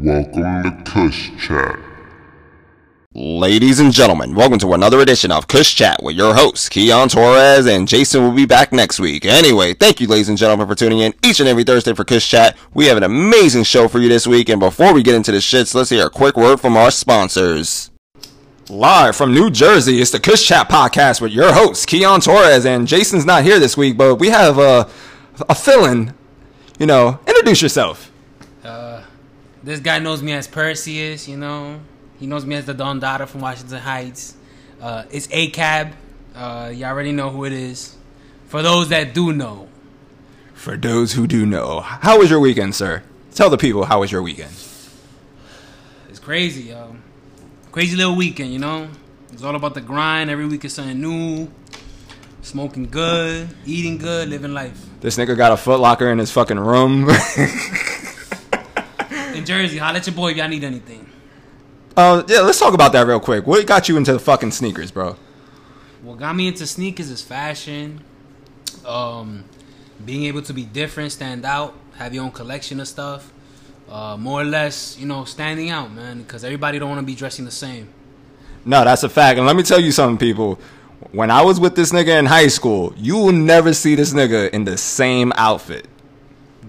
Welcome to Kush Chat. Ladies and gentlemen, welcome to another edition of Kush Chat with your hosts, Keon Torres, and Jason will be back next week. Anyway, thank you, ladies and gentlemen, for tuning in each and every Thursday for Kush Chat. We have an amazing show for you this week, and before we get into the shits, let's hear a quick word from our sponsors. Live from New Jersey, it's the Kush Chat podcast with your hosts, Keon Torres, and Jason's not here this week, but we have a, a fill-in. You know, introduce yourself. This guy knows me as Perseus, you know. He knows me as the Don Dada from Washington Heights. Uh, it's ACAB. Uh, you already know who it is. For those that do know, For those who do know, how was your weekend, sir? Tell the people how was your weekend. it's crazy, yo. Crazy little weekend, you know. It's all about the grind. Every week is something new. Smoking good, eating good, living life. This nigga got a Foot Locker in his fucking room. In Jersey, holla at your boy if y'all need anything. uh, yeah, let's talk about that real quick. What got you into the fucking sneakers, bro? What got me into sneakers is fashion, um, being able to be different, stand out, have your own collection of stuff. Uh, more or less, you know, standing out, man, because everybody don't want to be dressing the same. No, that's a fact. And let me tell you something, people. When I was with this nigga in high school, you will never see this nigga in the same outfit.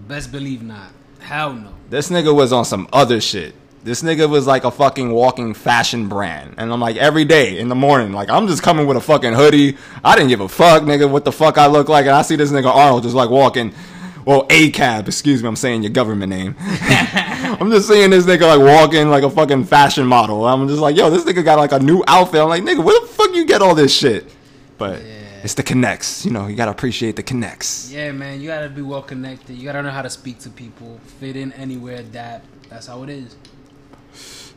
Best believe not. Hell no. This nigga was on some other shit. This nigga was like a fucking walking fashion brand. And I'm like, every day in the morning, like, I'm just coming with a fucking hoodie. I didn't give a fuck, nigga, what the fuck I look like. And I see this nigga Arnold just like walking, well, ACAB, excuse me, I'm saying your government name. I'm just seeing this nigga like walking like a fucking fashion model. I'm just like, yo, this nigga got like a new outfit. I'm like, nigga, where the fuck you get all this shit? But it's the connects. You know, you gotta appreciate the connects. Yeah, man, you gotta be well connected. You gotta know how to speak to people, fit in anywhere, adapt. That's how it is.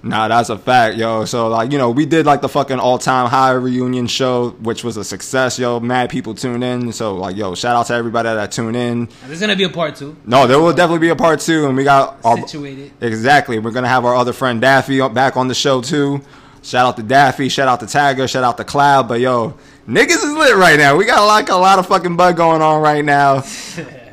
Nah, that's a fact, yo. So like, you know, we did like the fucking all time high reunion show, which was a success, yo. Mad people tuned in. So like, yo, shout out to everybody that tuned in. Now, there's gonna be a part two. No, there will definitely be a part two, and we got our, Situated. exactly. We're gonna have our other friend Daffy back on the show too. Shout out to Daffy, shout out to Tagger, shout out to Cloud. But yo, niggas is lit right now. We got like a lot of fucking bug going on right now.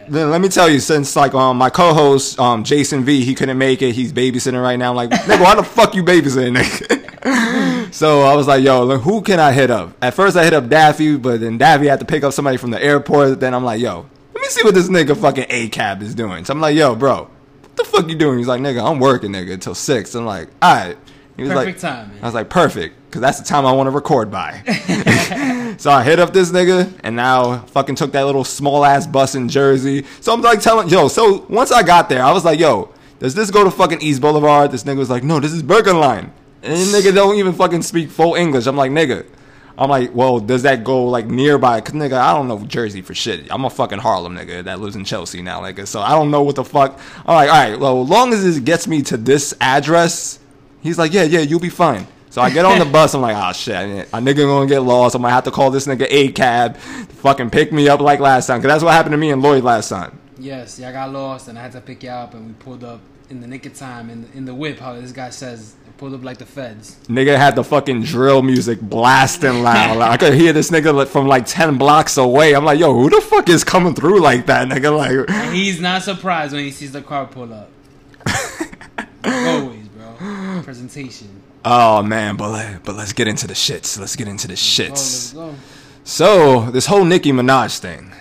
Then let me tell you, since like um my co-host um Jason V, he couldn't make it. He's babysitting right now. I'm like, nigga, why the fuck you babysitting? Nigga? so I was like, yo, look, who can I hit up? At first I hit up Daffy, but then Daffy had to pick up somebody from the airport. Then I'm like, yo, let me see what this nigga fucking A cab is doing. So I'm like, yo, bro, what the fuck you doing? He's like, nigga, I'm working, nigga, until six. I'm like, all right. He was Perfect like, time, man. I was like, perfect, because that's the time I want to record by. So I hit up this nigga, and now fucking took that little small ass bus in Jersey. So I'm like telling, yo. So once I got there, I was like, yo, does this go to fucking East Boulevard? This nigga was like, no, this is Bergen Line. And this nigga don't even fucking speak full English. I'm like, nigga. I'm like, well, does that go like nearby? Cause nigga, I don't know Jersey for shit. I'm a fucking Harlem nigga that lives in Chelsea now, nigga. So I don't know what the fuck. I'm like, all right, well, long as it gets me to this address, he's like, yeah, yeah, you'll be fine. So I get on the bus. I'm like, oh shit, a nigga gonna get lost. I'm gonna have to call this nigga a cab, fucking pick me up like last time. Cause that's what happened to me and Lloyd last time. Yes, yeah, I got lost and I had to pick you up, and we pulled up in the nick of time in the, in the whip. How this guy says, pulled up like the feds. Nigga had the fucking drill music blasting loud. Like, I could hear this nigga from like ten blocks away. I'm like, yo, who the fuck is coming through like that, nigga? Like, And he's not surprised when he sees the car pull up. Always, bro. Presentation. Oh man, but let, but let's get into the shits. Let's get into the shits. So this whole Nicki Minaj thing,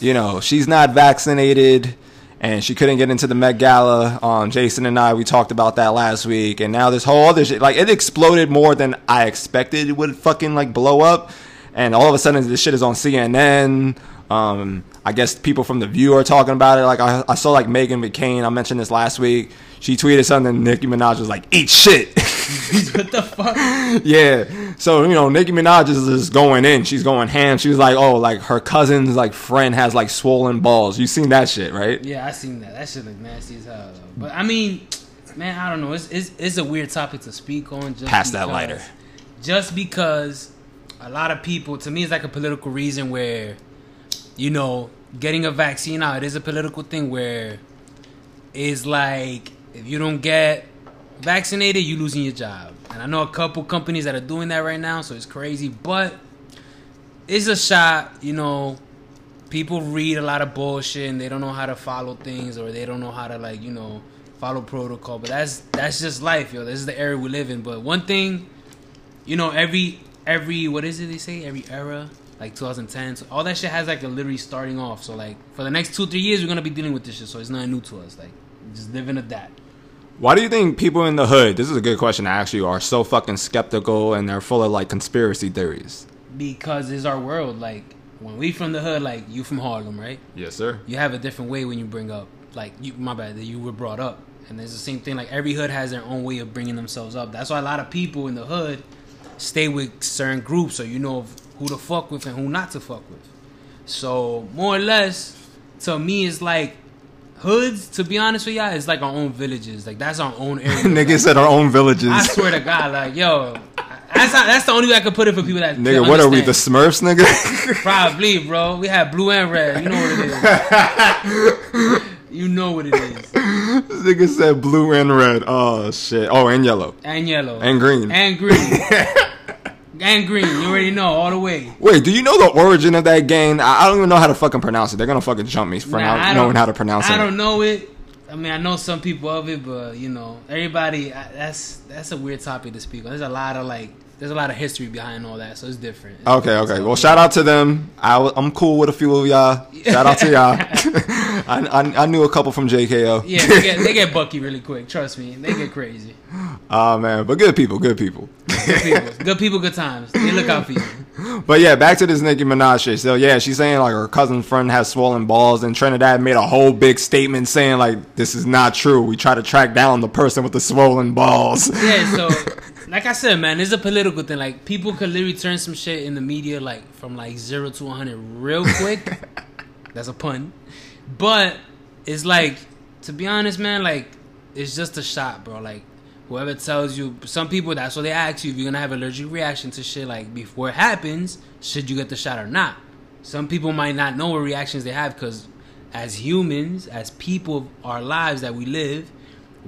you know, she's not vaccinated, and she couldn't get into the Met Gala. Um, Jason and I we talked about that last week, and now this whole other shit, like it exploded more than I expected it would fucking like blow up, and all of a sudden this shit is on CNN. Um, I guess people from the View are talking about it. Like I, I saw like Meghan McCain. I mentioned this last week. She tweeted something. Nicki Minaj was like, "Eat shit." what the fuck? Yeah. So, you know, Nicki Minaj is just going in. She's going ham. She was like, oh, like her cousin's like friend has like swollen balls. You seen that shit, right? Yeah, I seen that. That shit look nasty as hell. Though. But I mean, man, I don't know. It's it's, it's a weird topic to speak on. Just Pass that lighter. Just because a lot of people, to me, it's like a political reason where, you know, getting a vaccine out. It is a political thing where it's like if you don't get vaccinated, you losing your job. And I know a couple companies that are doing that right now, so it's crazy. But it's a shot, you know. People read a lot of bullshit and they don't know how to follow things or they don't know how to like, you know, follow protocol. But that's that's just life, yo. This is the era we live in. But one thing, you know, every every what is it they say? Every era, like 2010, so all that shit has like a literally starting off. So like for the next two three years, we're gonna be dealing with this shit. So it's not new to us. Like just living at that. Why do you think people in the hood, this is a good question to ask you, are so fucking skeptical and they're full of like conspiracy theories? Because it's our world. Like when we from the hood, like you from Harlem, right? Yes, sir. you have a different way when you bring up like you my bad that you were brought up and it's the same thing like every hood has their own way of bringing themselves up that's why a lot of people in the hood stay with certain groups so you know who to fuck with and who not to fuck with so more or less to me it's like hoods to be honest with y'all it's like our own villages like that's our own area Niggas said our own villages. i swear to god like yo that's not, that's the only way i could put it for people that Nigga, what are we, the. Smurfs, nigga? Probably, bro. We have blue and red. You know what it is. you know what it is. this nigga said blue and red. Oh, shit. Oh, and yellow. And yellow. And green. And green. And green. You already know all the way. Wait, do you know the origin of that game? I, I don't even know how to fucking pronounce it. They're gonna fucking jump me for Nah, not knowing how to pronounce I it. I don't know it. I mean, I know some people of it, but you know, everybody. I, that's that's a weird topic to speak on. There's a lot of like, there's a lot of history behind all that, so it's different. It's Okay, different. okay. Well, shout out to them. I, am cool with a few of y'all. Shout out to y'all. I, I, I knew a couple from JKO. Yeah, they get, they get bucky really quick. Trust me, they get crazy. Oh man, but good people, good people. Good people, good people, good times. They look out for you. But yeah, back to this Nicki Minaj shit. So yeah, she's saying like her cousin's friend has swollen balls, and Trinidad made a whole big statement saying like this is not true. We try to track down the person with the swollen balls. Yeah, so like I said, man, it's a political thing. Like people could literally turn some shit in the media like from like zero to one hundred real quick. That's a pun, but it's like to be honest, man, like it's just a shot, bro. Like whoever tells you, some people that's what they ask you if you're gonna have allergic reaction to shit. Like before it happens, should you get the shot or not? Some people might not know what reactions they have because as humans, as people of our lives that we live,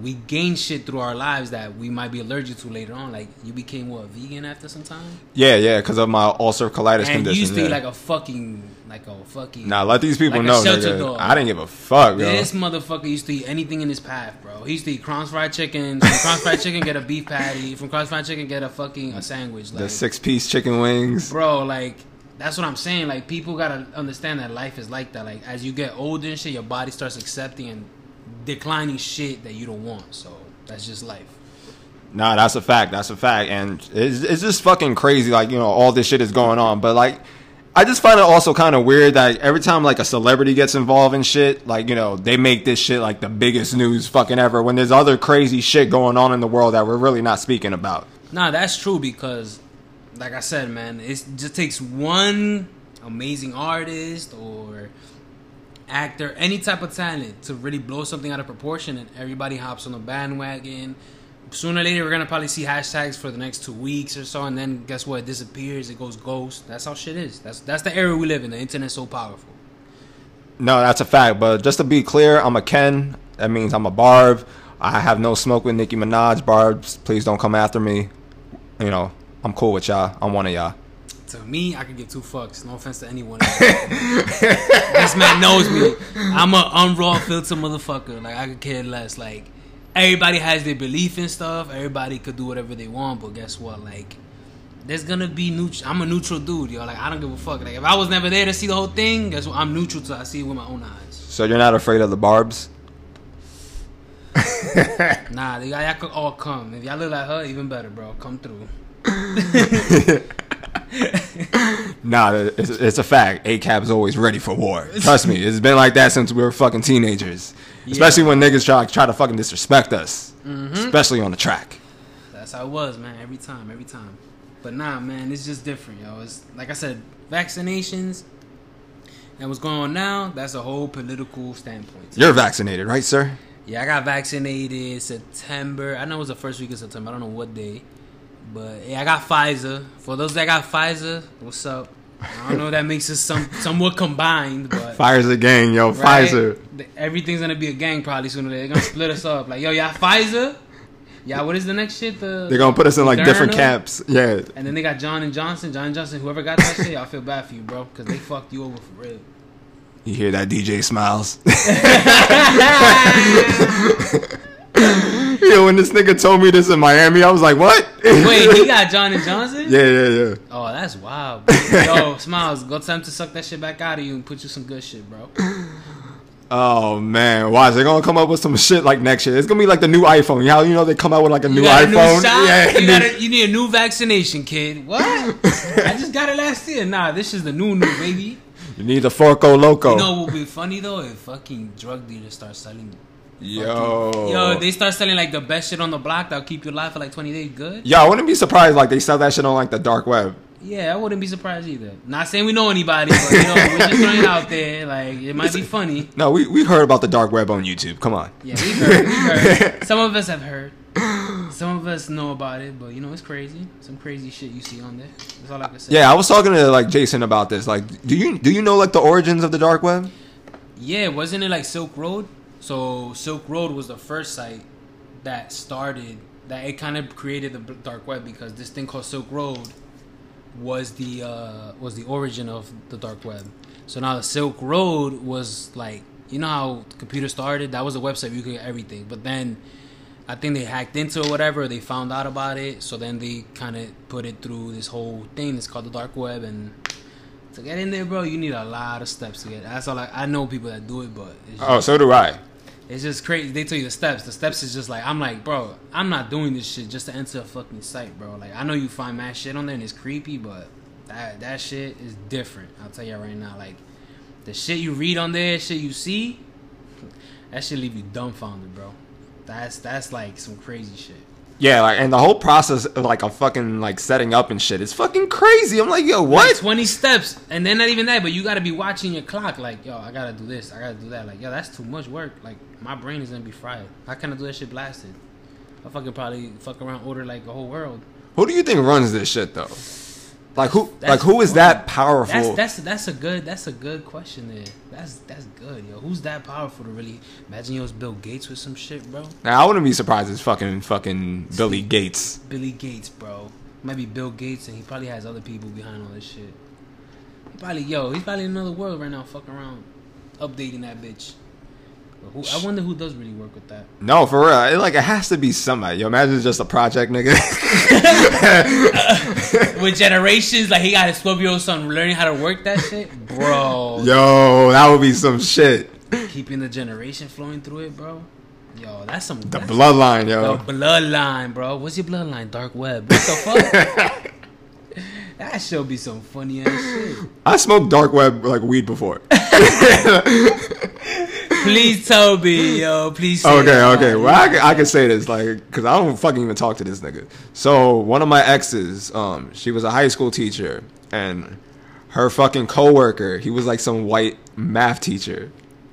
we gain shit through our lives that we might be allergic to later on. Like you became what vegan after some time, Yeah, yeah, because of my ulcer colitis and condition. you used to yeah. like a fucking like a fucking. Nah, let these people like know. shelter nigga. dog. I didn't give a fuck. This motherfucker used to eat anything in his path, bro. He used to eat Crown Fried Chicken. From Crown Fried Chicken, get a beef patty. From Crown Fried Chicken, get a fucking a sandwich. the Like, six piece chicken wings. bro, like that's what I'm saying. Like people gotta understand that life is like that. Like as you get older and shit, your body starts accepting and declining shit that you don't want. So that's just life. Nah, that's a fact. That's a fact, and it's, it's just fucking crazy. Like you know, all this shit is going on, but like. I just find it also kind of weird that every time like a celebrity gets involved in shit, like you know, they make this shit like the biggest news fucking ever. When there's other crazy shit going on in the world that we're really not speaking about. Nah, that's true because, like I said, man, it just takes one amazing artist or actor, any type of talent to really blow something out of proportion, and everybody hops on the bandwagon. Sooner or later, we're gonna probably see hashtags for the next two weeks or so, and then guess what? It disappears. It goes ghost. That's how shit is. That's that's the era we live in. The internet's so powerful. No, that's a fact. But just to be clear, I'm a Ken. That means I'm a Barb. I have no smoke with Nicki Minaj. Barbs, please don't come after me. You know, I'm cool with y'all. I'm one of y'all. To me, I could give two fucks. No offense to anyone. this man knows me. I'm a unraw filter motherfucker. Like I could care less. Like everybody has their belief in stuff. Everybody could do whatever they want. But guess what? Like there's gonna be neutral. I'm a neutral dude, yo. Like I don't give a fuck. Like if I was never there to see the whole thing, guess what? I'm neutral to. I see it with my own eyes. So you're not afraid of the Barbs? Nah, y'all, y'all could all come. If y'all look like her, even better, bro. Come through. Nah, it's, it's a fact. is always ready for war. Trust me, it's been like that since we were fucking teenagers. Especially when niggas try try to fucking disrespect us, mm-hmm. especially on the track. That's how it was, man. Every time, every time. But nah, man, it's just different, yo. It's like I said, vaccinations and what's going on now. That's a whole political standpoint. You're vaccinated, right, sir? Yeah, I got vaccinated September. I know it was the first week of September. I don't know what day, but yeah, I got Pfizer. For those that got Pfizer, what's up? I don't know if that makes us some somewhat combined, but Pfizer gang, yo. right? Pfizer. Everything's gonna be a gang probably sooner or later. They're gonna split us up. Like, yo, y'all Pfizer. Yeah, what is the next shit? The They're gonna put us in like different caps. Yeah. And then they got John and Johnson. John and Johnson, whoever got that shit, I feel bad for you, bro, because they fucked you over for real. You hear that DJ smiles? Yo, when this nigga told me this in Miami, I was like, what? Wait, he got John and Johnson? Yeah, yeah, yeah. Oh, that's wild. Bro. Yo, Smiles, go him to suck that shit back out of you and put you some good shit, bro. Oh man, watch they're gonna come up with some shit like next year. It's gonna be like the new iPhone. You know, you know they come out with like a You new iPhone. a new yeah, you, new- got a, you need a new vaccination, kid. What? I just got it last year. Nah, this is the new new baby. you need the Four Loko. You know what would be funny though? If fucking drug dealers start selling. Yo, Yo, they start selling like the best shit on the block that'll keep you alive for like 20 days. Good? Yo, I wouldn't be surprised like they sell that shit on like the dark web. Yeah, I wouldn't be surprised either. Not saying we know anybody, but you know, we're just throwing out there. Like, it might be funny. No, we we heard about the dark web on YouTube. Come on. Yeah, we heard. We heard. Some of us have heard. Some of us know about it, but you know, it's crazy. Some crazy shit you see on there. That's all I can say. Yeah, I was talking to like Jason about this. Like, do you do you know like the origins of the dark web? Yeah, wasn't it like Silk Road? So Silk Road was the first site that started that it kind of created the dark web because this thing called Silk Road was the uh, was the origin of the dark web. So now the Silk Road was like you know how the computer started. That was a website where you could get everything, but then I think they hacked into it, whatever. They found out about it, so then they kind of put it through this whole thing. It's called the dark web, and to get in there, bro, you need a lot of steps to get. That's all. I, I know people that do it, but it's just, Oh, so do I. it's just crazy. They tell you the steps. The steps is just like I'm like, bro, I'm not doing this shit just to enter a fucking site, bro. Like I know you find mad shit on there and it's creepy, but that that shit is different. I'll tell you right now. Like the shit you read on there, shit you see, that should leave you dumbfounded, bro. That's that's like some crazy shit. Yeah, like and the whole process of like a fucking like setting up and shit is fucking crazy. I'm like, yo, Like what? 20 steps, and then not even that, but you gotta be watching your clock. Like, yo, I gotta do this, I gotta do that. Like, yo, that's too much work. Like, my brain is gonna be fried. How can I do that shit blasted? I fucking probably fuck around, order like the whole world. Who do you think runs this shit though? Like who? That's like who is that powerful? That's that's that's a good that's a good question there. That's that's good, yo. Who's that powerful to really imagine? Yo, it's Bill Gates with some shit, bro. now I wouldn't be surprised. It's fucking fucking Billy Gates. Billy Gates, bro. Might be Bill Gates, and he probably has other people behind all this shit. He probably, yo, he's probably in another world right now, fucking around, updating that bitch. Who, I wonder who does really work with that. No, for real. It, like it has to be somebody. Yo, imagine it's just a project nigga. With generations, like he got his 12 year old son learning how to work that shit, bro. yo, that would be some shit. Keeping the generation flowing through it, bro. Yo, that's some. The that's bloodline, yo. The bloodline, bro. What's your bloodline? Dark web. What the fuck? that should be some funny ass shit. I smoked dark web like weed before. Please tell me, yo. Please. Okay, okay. Well, I can, I can say this, like, because I don't fucking even talk to this nigga. So, one of my exes, um, she was a high school teacher, and her fucking coworker, he was like some white math teacher.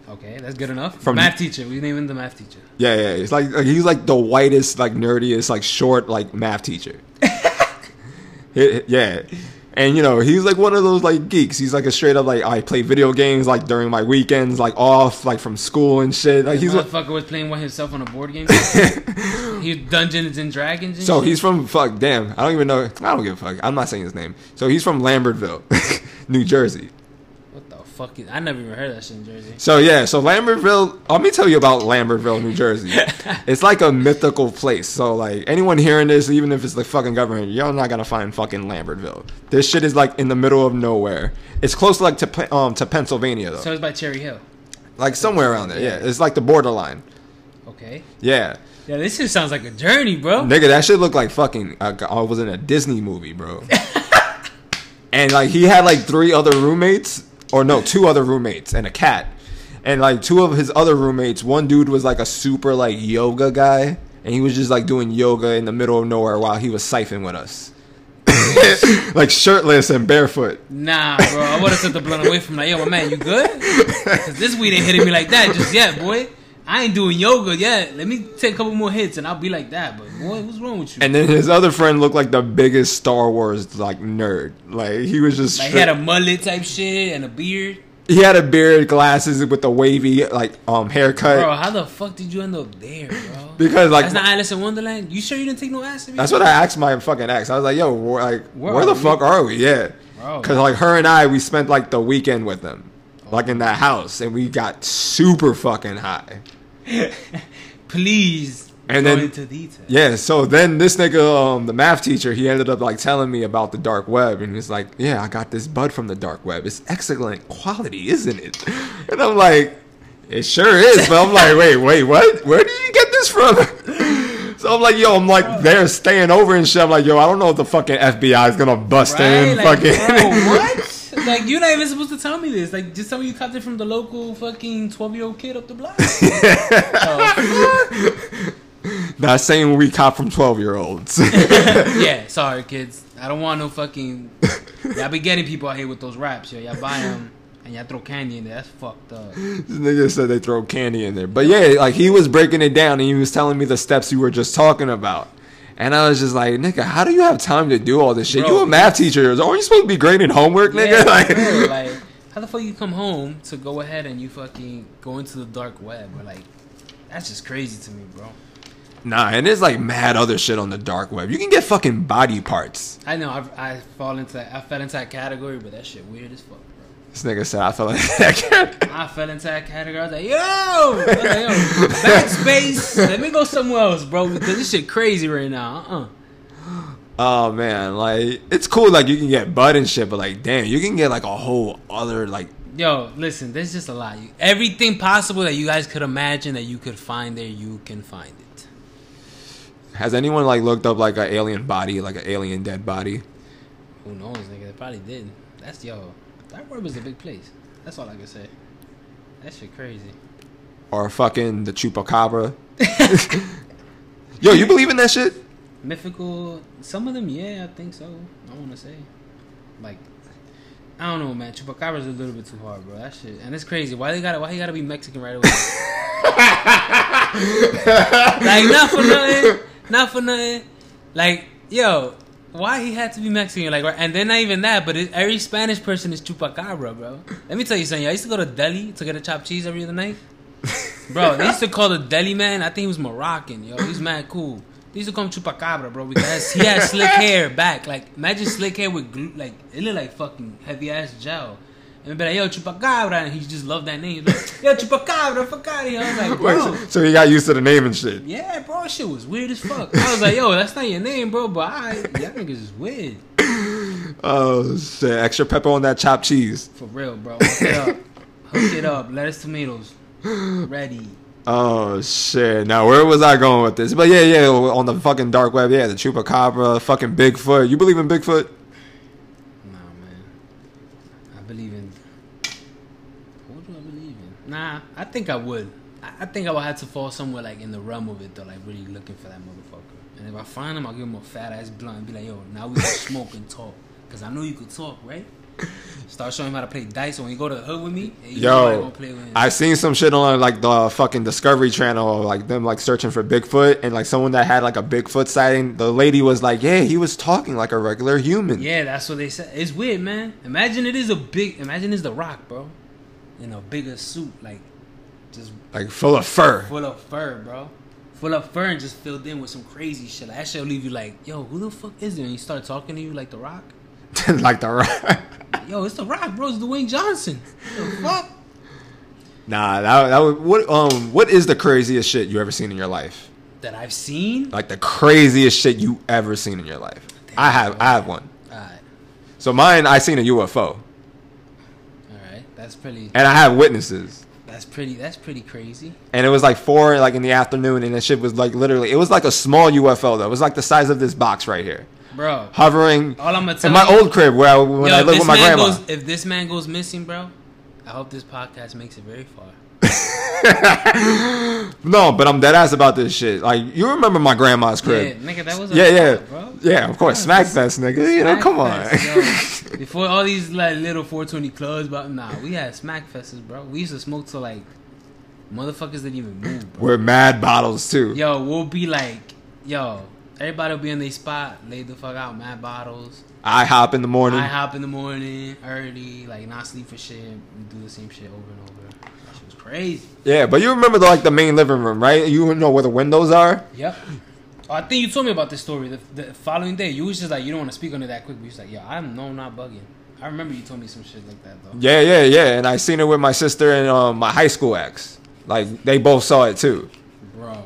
Okay, that's good enough. From- math teacher. We name him the math teacher. Yeah, yeah. It's like, like he's like the whitest, like nerdiest, like short, like math teacher. Yeah. And you know, he's like one of those like geeks. He's like a straight up like I play video games like during my weekends, like off, like from school and shit. Like He's he's motherfucker was playing by himself on a board game. he's Dungeons and Dragons. And So shit? he's from fuck damn. I don't even know. I don't give a fuck. I'm not saying his name. So he's from Lambertville, New Jersey. Fuck? Is, I never even heard that shit in Jersey. So yeah, so Lambertville. Let me tell you about Lambertville, New Jersey. it's like a mythical place. So like anyone hearing this, even if it's the fucking government, y'all not gonna find fucking Lambertville. This shit is like in the middle of nowhere. It's close like to um to Pennsylvania though, So it's by Cherry Hill. like somewhere around there. Yeah, it's like the borderline. Okay. Yeah, Yeah, this shit sounds like a journey, bro. Nigga, that shit looked like fucking. Uh, I was in a Disney movie, bro. and like he had like three other roommates, or no, two other roommates and a cat. And like two of his other roommates, one dude was like a super like yoga guy, and he was just like doing yoga in the middle of nowhere while he was siphoning with us, like shirtless and barefoot. Nah, bro. I would have took the blunt away from like, yo, my man, you good? Cause this weed ain't hitting me like that just yet, boy. I ain't doing yoga yet. Let me take a couple more hits and I'll be like that. But boy, what's wrong with you? And then his other friend looked like the biggest Star Wars like nerd. Like he was just like he had a mullet type shit and a beard. he had a beard, glasses with a wavy like um haircut. Bro, how the fuck did you end up there, bro? Because like That's not Alice in Wonderland. You sure you didn't take no acid? That's what I asked my fucking ex. I was like, "Yo, like, Where where, the we? fuck are we?" Yeah, because like her and I, we spent like the weekend with them, like in that house, and we got super fucking high. Please And Go then into detail. Yeah, so then this nigga, um, the math teacher, he ended up like telling me about the dark web, and he's like, "Yeah, I got this bud from the dark web. It's excellent quality, isn't it?" And I'm like, "It sure is," but I'm like, "Wait, wait, what? Where did you get this from?" So I'm like, "Yo, I'm like, they're staying over and shit." I'm like, "Yo, I don't know if the fucking FBI is gonna bust Right? in, Like, fucking." bro, what? Like, you're not even supposed to tell me this. Like, just tell me you copped it from the local fucking 12 year old kid up the block. Oh, Not saying we cop from twelve year olds. yeah, sorry, kids. I don't want no fucking. Y'all be getting people out here with those raps, yo. Y'all buy them and y'all throw candy in there. That's fucked up. This nigga said they throw candy in there. But yeah, like he was breaking it down and he was telling me the steps you were just talking about. And I was just like, nigga, how do you have time to do all this shit? Bro, you a math teacher. Aren't you supposed to be grading homework, nigga? Yeah, like, bro, like, how the fuck you come home to go ahead and you fucking go into the dark web? Or like, that's just crazy to me, bro. nah, and there's like mad other shit on the dark web. You can get fucking body parts. I know I I fall into I fell into that category, but that shit weird as fuck. This nigga said I fell into that. I fell into that category. I was like, yo, like, yo backspace. Let me go somewhere else, bro, because this shit crazy right now. Uh-uh. oh man, like it's cool. Like you can get butt and shit, but like, damn, you can get like a whole other like. Yo, listen, there's just a lot. Everything possible that you guys could imagine that you could find there, you can find it. Has anyone like looked up like an alien body, like an alien dead body? Who knows, nigga? They probably did. That's yo. That word was a big place. That's all I can say. That shit crazy. or fucking the chupacabra. Yo, you believe in that shit? Mythical. Some of them, yeah, I think so. I want to say, like, I don't know, man. Chupacabra's a little bit too hard, bro. That shit, and it's crazy. Why they gotta? Why he gotta be Mexican right away? like, not for nothing. Not for nothing. Like, yo, why he had to be Mexican? Like, right? and then not even that, but it, every Spanish person is chupacabra, bro. Let me tell you something. I used to go to deli to get a chopped cheese every other night. Bro, they used to call the deli man. I think he was Moroccan, yo. He's mad cool. They used to call him Chupacabra, bro, because he had slick hair back. Like, imagine slick hair with glue, like it looked like fucking heavy ass gel. And be like, yo, Chupacabra, and he just loved that name. Like, yo, Chupacabra, fuck out of here. I was like, bro. so, so he got used to the name and shit. Yeah, bro, shit was weird as fuck. I was like, yo, that's not your name, bro, but I, y'all niggas is weird. Oh shit! Extra pepper on that chopped cheese. For real, bro. Hook it up. Hook it up. Lettuce, tomatoes. Ready. Oh shit! Now where was I going with this? But yeah, yeah, on the fucking dark web, yeah, the chupacabra, fucking Bigfoot. You believe in Bigfoot? Nah, man. I believe in. What do I believe in? Nah, I think I would. I I think I would have to fall somewhere like in the realm of it though, like really looking for that motherfucker. And if I find him, I'll give him a fat ass blunt and be like, yo, now we can smoke and talk. Cause I know you could talk, right? Start showing him how to play dice. When you go to the hood with me, hey, you know Yo, play with I seen some shit on like the fucking Discovery Channel, like them like searching for Bigfoot, and like someone that had like a Bigfoot sighting. The lady was like, "Yeah, he was talking like a regular human." Yeah, that's what they said. It's weird, man. Imagine it is a big. Imagine it's the Rock, bro, in a bigger suit, like just like full of fur. full of fur, bro. Full of fur and just filled in with some crazy shit. Like, that shit'll leave you like, yo, who the fuck is there? And you start talking to you like the Rock. like the rock. Yo, it's the Rock, bro. It's Dwayne Johnson. The fuck? Nah, that, that would, what um what is the craziest shit you ever seen in your life? That I've seen. Like the craziest shit you ever seen in your life? I have I have one. All right, So mine, I seen a UFO, all right. That's pretty. and I have witnesses. That's pretty. That's pretty crazy. And it was like four like in the afternoon, and that shit was like literally. It was like a small UFO though. It was like the size of this box right here, Bro, hovering all I'm gonna tell in my you, old crib where I when yo, I lived with my grandma. goes, if this man goes missing, bro, I hope this podcast makes it very far. no, but I'm dead ass about this shit. Like you remember my grandma's Yeah, crib? nigga, that was a Yeah, yeah, vibe, bro. yeah. Of course, Smack Fest, nigga. You know, Smack come on. Yo. Before all these like little 420 clubs, but nah, we had smack fests, bro. We used to smoke till like motherfuckers didn't even move, bro. We're mad bottles too. Yo, we'll be like, yo, everybody will be in their spot, lay the fuck out, mad bottles. I hop in the morning. I hop in the morning early, like not sleep for shit. We do the same shit over and over. That shit was crazy. Yeah, but you remember the, like the main living room, right? You know where the windows are. Yep. I think you told me about this story the, the following day. You was just like, you don't want to speak on it that quick. But you was like, yo, I'm no, not bugging. I remember you told me some shit like that though. Yeah, yeah, yeah. And I seen it with my sister and um, my high school ex. Like they both saw it too. Bro.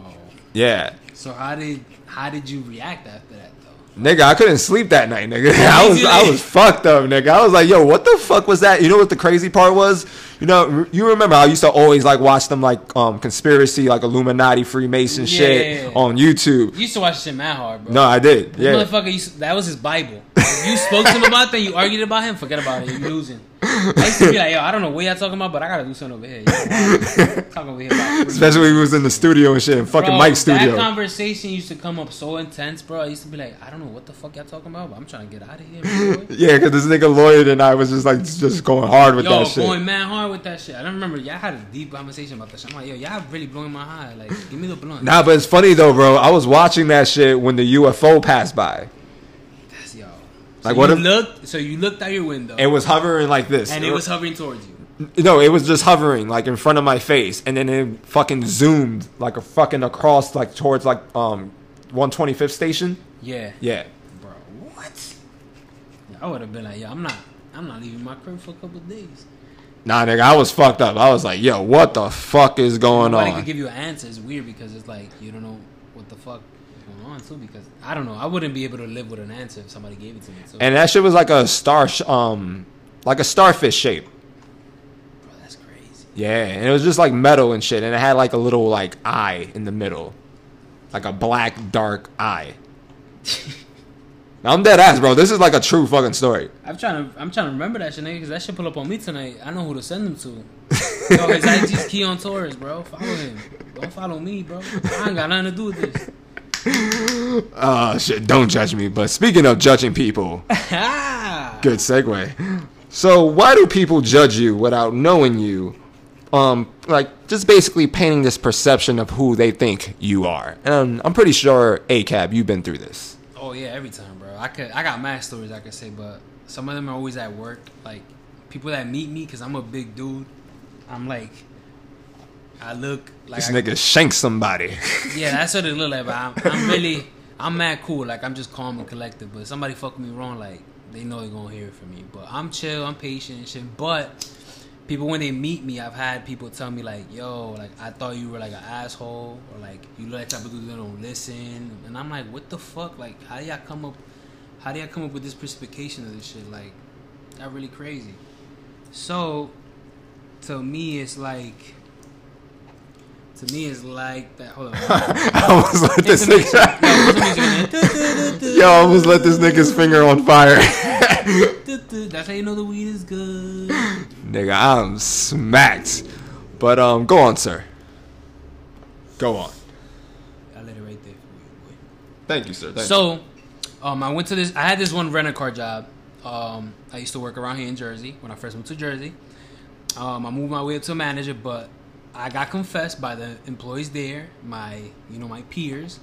Yeah. So how did how did you react after that? Nigga, I couldn't sleep that night, nigga. I was I was fucked up, nigga. I was like, yo, what the fuck was that? You know what the crazy part was? You know, you remember I used to always like watch them like um conspiracy, like Illuminati, Freemason shit Yeah. on YouTube. You used to watch shit mad hard, bro. No, I did. Yeah. motherfucker, used that was his Bible. If you spoke to him about that, you argued about him, forget about it. You're losing. I used to be like, yo, I don't know what y'all talking about, but I gotta do something over here. Yo, talk over here about Especially when we was in the studio and shit, in fucking Bro, Mike's That studio. conversation used to come up so intense, bro. I used to be like, I don't know what the fuck y'all talking about, but I'm trying to get out of here, bro. Yeah, because this nigga lawyer and I was just like just going hard with Yo, that shit. going mad hard with that shit. I don't remember. Y'all had a deep conversation about that shit. I'm like, yo, y'all really blowing my high. Like, give me the blunt. Nah, but it's funny though, bro. I was watching that shit when the UFO passed by. Yo. So Like, you what if- looked? So you looked out your window, It was hovering like this. and it was hovering towards you. No, it was just hovering like in front of my face, and then it fucking zoomed like a fucking across like towards like um 125th station. Yeah. Yeah. Bro, what? I would have been like, yo, I'm not, I'm not leaving my crib for a couple of days. Nah, nigga, I was fucked up. I was like, yo, what the fuck is going Nobody could on? give you an answer. It's weird because it's like you don't know what the fuck going on too. Because I don't know. I wouldn't be able to live with an answer if somebody gave it to me. And that shit was like a star, um, like a starfish shape. bro, that's crazy. Yeah, and it was just like metal and shit, and it had like a little like eye in the middle, like a black dark eye. Now, I'm dead ass, bro. This is like a true fucking story. I'm trying to, I'm trying to remember that shit, nigga, because that shit pull up on me tonight. I know who to send them to. Yo, his IG's Keon Torres, bro. Follow him. Don't follow me, bro. I ain't got nothing to do with this. Oh shit! Don't judge me. But speaking of judging people, good segue. So why do people judge you without knowing you? Um, like just basically painting this perception of who they think you are. And I'm pretty sure ACAB, you've been through this. Oh yeah, every time, bro. I could, I got mad stories I could say, but some of them are always at work. Like people that meet me, cause I'm a big dude. I'm like, I look like This I, nigga shank somebody. yeah, that's what it look like. But I'm, I'm really, I'm mad cool. Like I'm just calm and collected. But somebody fuck me wrong, like they know they're gonna hear it from me. But I'm chill, I'm patient and shit. But people when they meet me, I've had people tell me like, "Yo, like I thought you were like an asshole," or like you look like type of dude that don't listen. And I'm like, "What the fuck? Like, how do y'all come up? How do y'all come up with this precipitation of this shit? Like, that really crazy." So, to me, it's like. To me, it's like that. Hold on. I almost let this nigga. Yo, put some music in Yo, I almost let this nigga's finger on fire. That's how you know the weed is good. Nigga, I'm smacked. But um, go on, sir. Go on. I let it right there for you. boy. Thank you, sir. Thank So, um, I went to this. I had this one rental car job. Um, I used to work around here in Jersey when I first moved to Jersey. Um, I moved my way up to a manager, but I got confessed by the employees there, my you know my peers.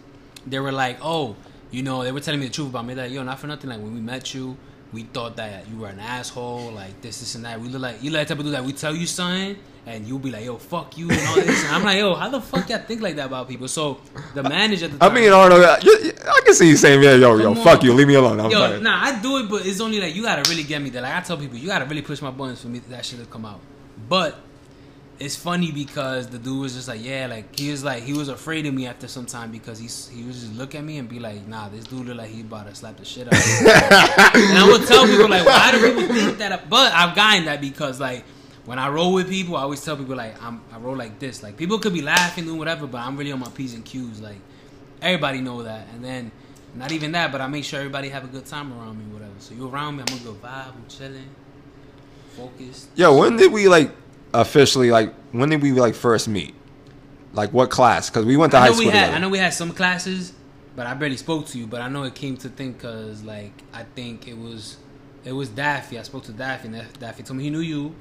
They were like, "Oh, you know," they were telling me the truth about me. Like, yo, not for nothing. Like when we met you, we thought that you were an asshole. Like this, this, and that. We look like you like type of dude that we tell you something, and you'll be like, "Yo, fuck you," and all this. And I'm like, "Yo, how the fuck y'all think like that about people?" So the manager at the I time, mean, Arnold, I I can see you saying, yeah, yo, yo, Come fuck on. you, leave me alone. I'm Yo, nah, I do it, but it's only like you gotta really get me there. Like I tell people, you gotta really push my buttons for me that shit to come out. But it's funny because the dude was just like, yeah, like he was like he was afraid of me after some time because he's he was just look at me and be like, nah, this dude look like he about to slap the shit out of me. and I would tell people like, why do people think that? But I've gotten that because like. When I roll with people, I always tell people like I'm, I roll like this. Like people could be laughing doing whatever, but I'm really on my p's and q's. Like everybody know that. And then not even that, but I make sure everybody have a good time around me, whatever. So you around me, I'm a good vibe, I'm chilling, focused. Yeah, when did we like officially like? When did we like first meet? Like what class? Because we went to I high know school we had, together. I know we had some classes, but I barely spoke to you. But I know it came to think because like I think it was, it was Daffy. I spoke to Daffy, and Daffy told me he knew you.